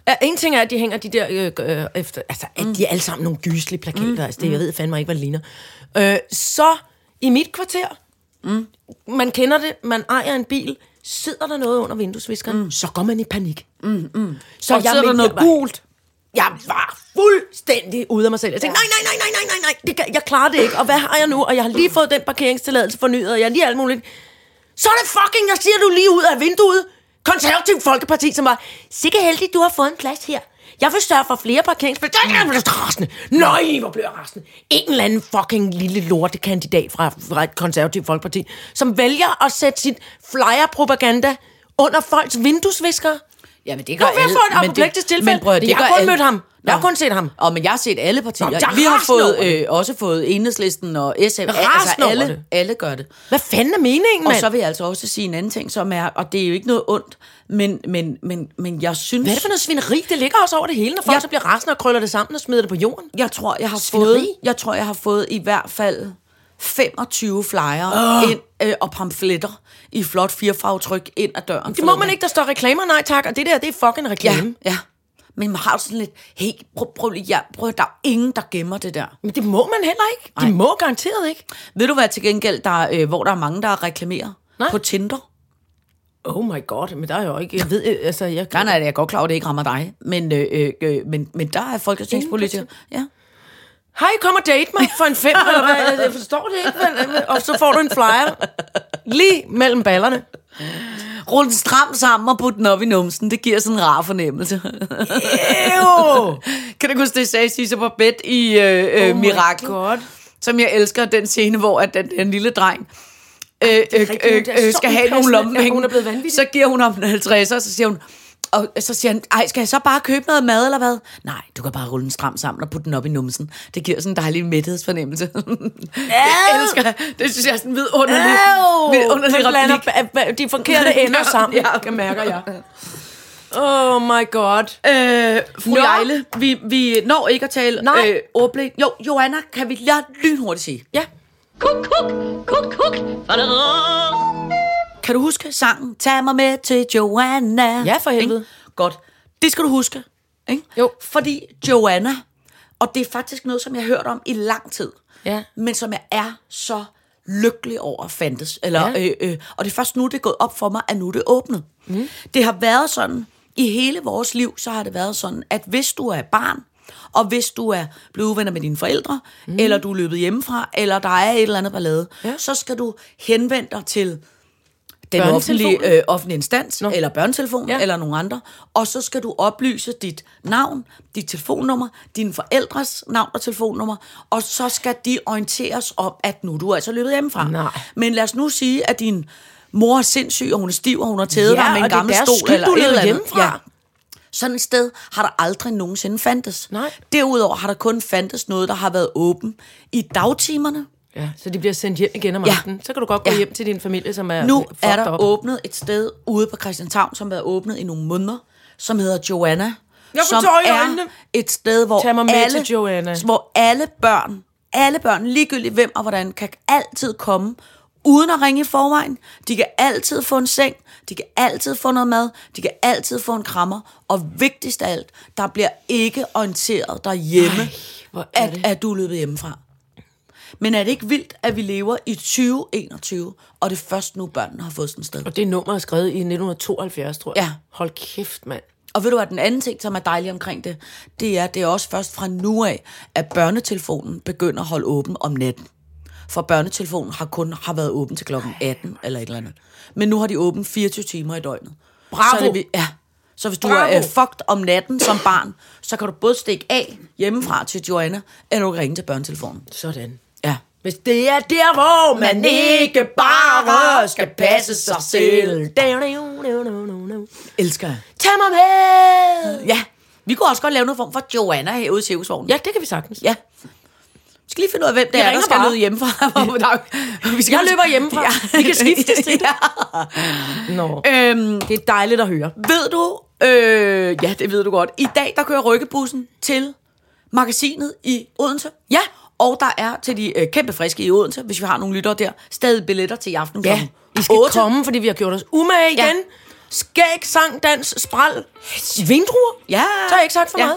Ja, en ting er, at de hænger de der øh, øh, efter... Altså, at de er alle sammen nogle gyslige plakater. Mm. Altså, det, jeg ved fandme ikke, hvad det ligner. Øh, så i mit kvarter, mm. man kender det, man ejer en bil, sidder der noget under vinduesviskeren, mm. så går man i panik. Mm, mm. Så Og sidder der noget jeg var- gult? Jeg var fuldstændig ude af mig selv. Jeg tænkte, nej, nej, nej, nej, nej, nej, nej, det kan, jeg klarer det ikke. Og hvad har jeg nu? Og jeg har lige fået den parkeringstilladelse fornyet, og jeg har lige alt muligt. Så er det fucking, jeg siger du lige ud af vinduet. Konservativ Folkeparti, som var, sikke heldig, du har fået en plads her. Jeg vil sørge for flere parkeringspladser. Jeg bliver rasende. Nej, hvor bliver jeg rasende. En eller anden fucking lille lortekandidat fra, fra et konservativ folkeparti, som vælger at sætte sit flyer-propaganda under folks vinduesvisker. Ja, men det Nu gør vil jeg få et tilfælde. Men prøv det jeg har kun alle. mødt ham. Jeg har kun set ham. Og men jeg har set alle partier. Nå, jeg vi har fået, øh, også fået Enhedslisten og SF. Altså alle, det. alle gør det. Hvad fanden er meningen, Og mand? så vil jeg altså også sige en anden ting, som er, og det er jo ikke noget ondt, men, men, men, men jeg synes... Hvad er det for noget svineri? Det ligger også over det hele, når folk Jeg- så bliver rasende og krøller det sammen og smider det på jorden. Jeg tror, jeg har Svineri. fået, jeg tror, jeg har fået i hvert fald 25 flyer oh. ind, øh, og pamfletter i flot firefarvetryk ind ad døren. Det må man ikke, der står reklamer, nej tak. Og det der, det er fucking Ja, reklame. ja. Men man har jo sådan lidt, hey, prøv, prøv lige, ja, prøv, der er ingen, der gemmer det der. Men det må man heller ikke. De Nej. må garanteret ikke. Ved du hvad til gengæld, der, er, øh, hvor der er mange, der reklamerer? Nej. På Tinder. Oh my god, men der er jo ikke... Jeg ved, øh, altså, jeg, Nej, nej, jeg er godt klar over, at det ikke rammer dig. Men, øh, øh, øh, men, men der er folketingspolitikere. Ja. Hej, kom og date mig for en fem, eller hvad? Jeg forstår det ikke, vel? Og så får du en flyer. Lige mellem ballerne. Rul den stram sammen og put den op i numsen. Det giver sådan en rar fornemmelse. Ew! [laughs] kan du huske, det sagde Sisse på bed i øh, øh, Oh Mirakel? God. Som jeg elsker, den scene, hvor at den, den lille dreng øh, øh, øh, øh, skal have nogle lommepenge. hun er blevet vanvittig. Så giver hun ham en 50, og så siger hun, og så siger han, ej, skal jeg så bare købe noget mad, eller hvad? Nej, du kan bare rulle den stram sammen og putte den op i numsen. Det giver sådan en dejlig mæthedsfornemmelse. [laughs] det elsker jeg. Det synes jeg er sådan en vidunderlig, vidunderlig replik. de forkerte [laughs] ender sammen, Ja. ja. mærker jeg. Oh my god. Øh, fru Nå. Jejle, vi, vi når ikke at tale Nej. øh, ordblik. Jo, Joanna, kan vi lade lynhurtigt sige. Ja. Kuk, kuk, kuk, kuk. Kan du huske sangen Tag mig med til Joanna? Ja, for helvede. Ikke? Godt. Det skal du huske. Ikke? Jo. Fordi Joanna Og det er faktisk noget, som jeg har hørt om i lang tid. Ja. Men som jeg er så lykkelig over at fandtes. Eller, Ja. øh, øh, og det er først nu, det er gået op for mig, at nu er det åbnet. Mm. Det har været sådan, i hele vores liv, så har det været sådan, at hvis du er barn, og hvis du er blevet uvenner med dine forældre, mm. eller du er løbet hjemmefra, eller der er et eller andet ballade, ja. så skal du henvende dig til den offentlige, øh, offentlige instans, Nå. Eller børnetelefonen, Ja. eller nogen andre, og så skal du oplyse dit navn, dit telefonnummer, dine forældres navn og telefonnummer, og så skal de orienteres om, at nu er du altså løbet hjemmefra. Nej. Men lad os nu sige, at din mor er sindssyg, og hun er stiv, og hun har tædet Ja, dig med en er gammel stol. skyld, eller du eller andet. hjemmefra. Ja. Sådan et sted har der aldrig nogensinde fandtes. Nej. Derudover har der kun fandtes noget, der har været åben i dagtimerne. Ja, så de bliver sendt hjem igen om Ja. aftenen. Så kan du godt gå Ja. hjem til din familie, som er Nu er der up. åbnet et sted ude på Christianshavn, som har været åbnet i nogle måneder, som hedder Joanna. Jeg som er øjnene. et sted, hvor alle, til Joanna. hvor alle børn, alle børn, ligegyldigt hvem og hvordan, kan altid komme uden at ringe i forvejen. De kan altid få en seng, de kan altid få noget mad, de kan altid få en krammer, og vigtigst af alt, der bliver ikke orienteret derhjemme, Ej, hvor er at, det- at du er løbet hjemmefra. Men er det ikke vildt, at vi lever i 2021, og det er først nu, børnene har fået sådan et sted? Og det nummer er skrevet i 1972, tror jeg. Ja. Hold kæft, mand. Og ved du hvad, den anden ting, som er dejlig omkring det, det er, det er også først fra nu af, at børnetelefonen begynder at holde åben om natten. For børnetelefonen har kun har været åben til klokken 18 eller et eller andet. Men nu har de åben 24 timer i døgnet. Bravo! Så, er det, ja. så hvis du Bravo! er uh, fucked om natten som barn, så kan du både stikke af hjemmefra til Joanna, eller du kan ringe til børnetelefonen. Sådan. Ja. Hvis det er der, hvor man ikke bare skal passe sig selv. Elsker jeg. Tag mig med! Ja. Vi kunne også godt lave noget form for Joanna herude i Cirkusvognen. Ja, det kan vi sagtens. Ja. Vi skal lige finde ud af, hvem det Vi er, der skal lyde hjemmefra. [laughs] vi skal Jeg løber hjemmefra. Vi kan skiftes til det. ja. Nå. øhm, Det er dejligt at høre. ved du, øh, ja, det ved du godt. I dag, der kører rykkebussen til magasinet i Odense. Ja. Og der er til de øh, kæmpe friske i Odense, hvis vi har nogle lyttere der, stadig billetter til i aften Ja, I skal 8. komme, fordi vi har gjort os umage igen. Ja. Skæg, sang, dans, spral, vindruer. Ja. Så har jeg ikke sagt for meget.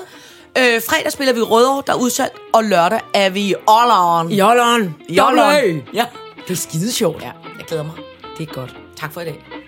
Øh, fredag spiller vi Rødovre, der er udsalgt, og lørdag er vi i Olleren. Jolleren. Jolleren. Ja. Det er skide sjovt. ja, jeg glæder mig. Det er godt. Tak for i dag.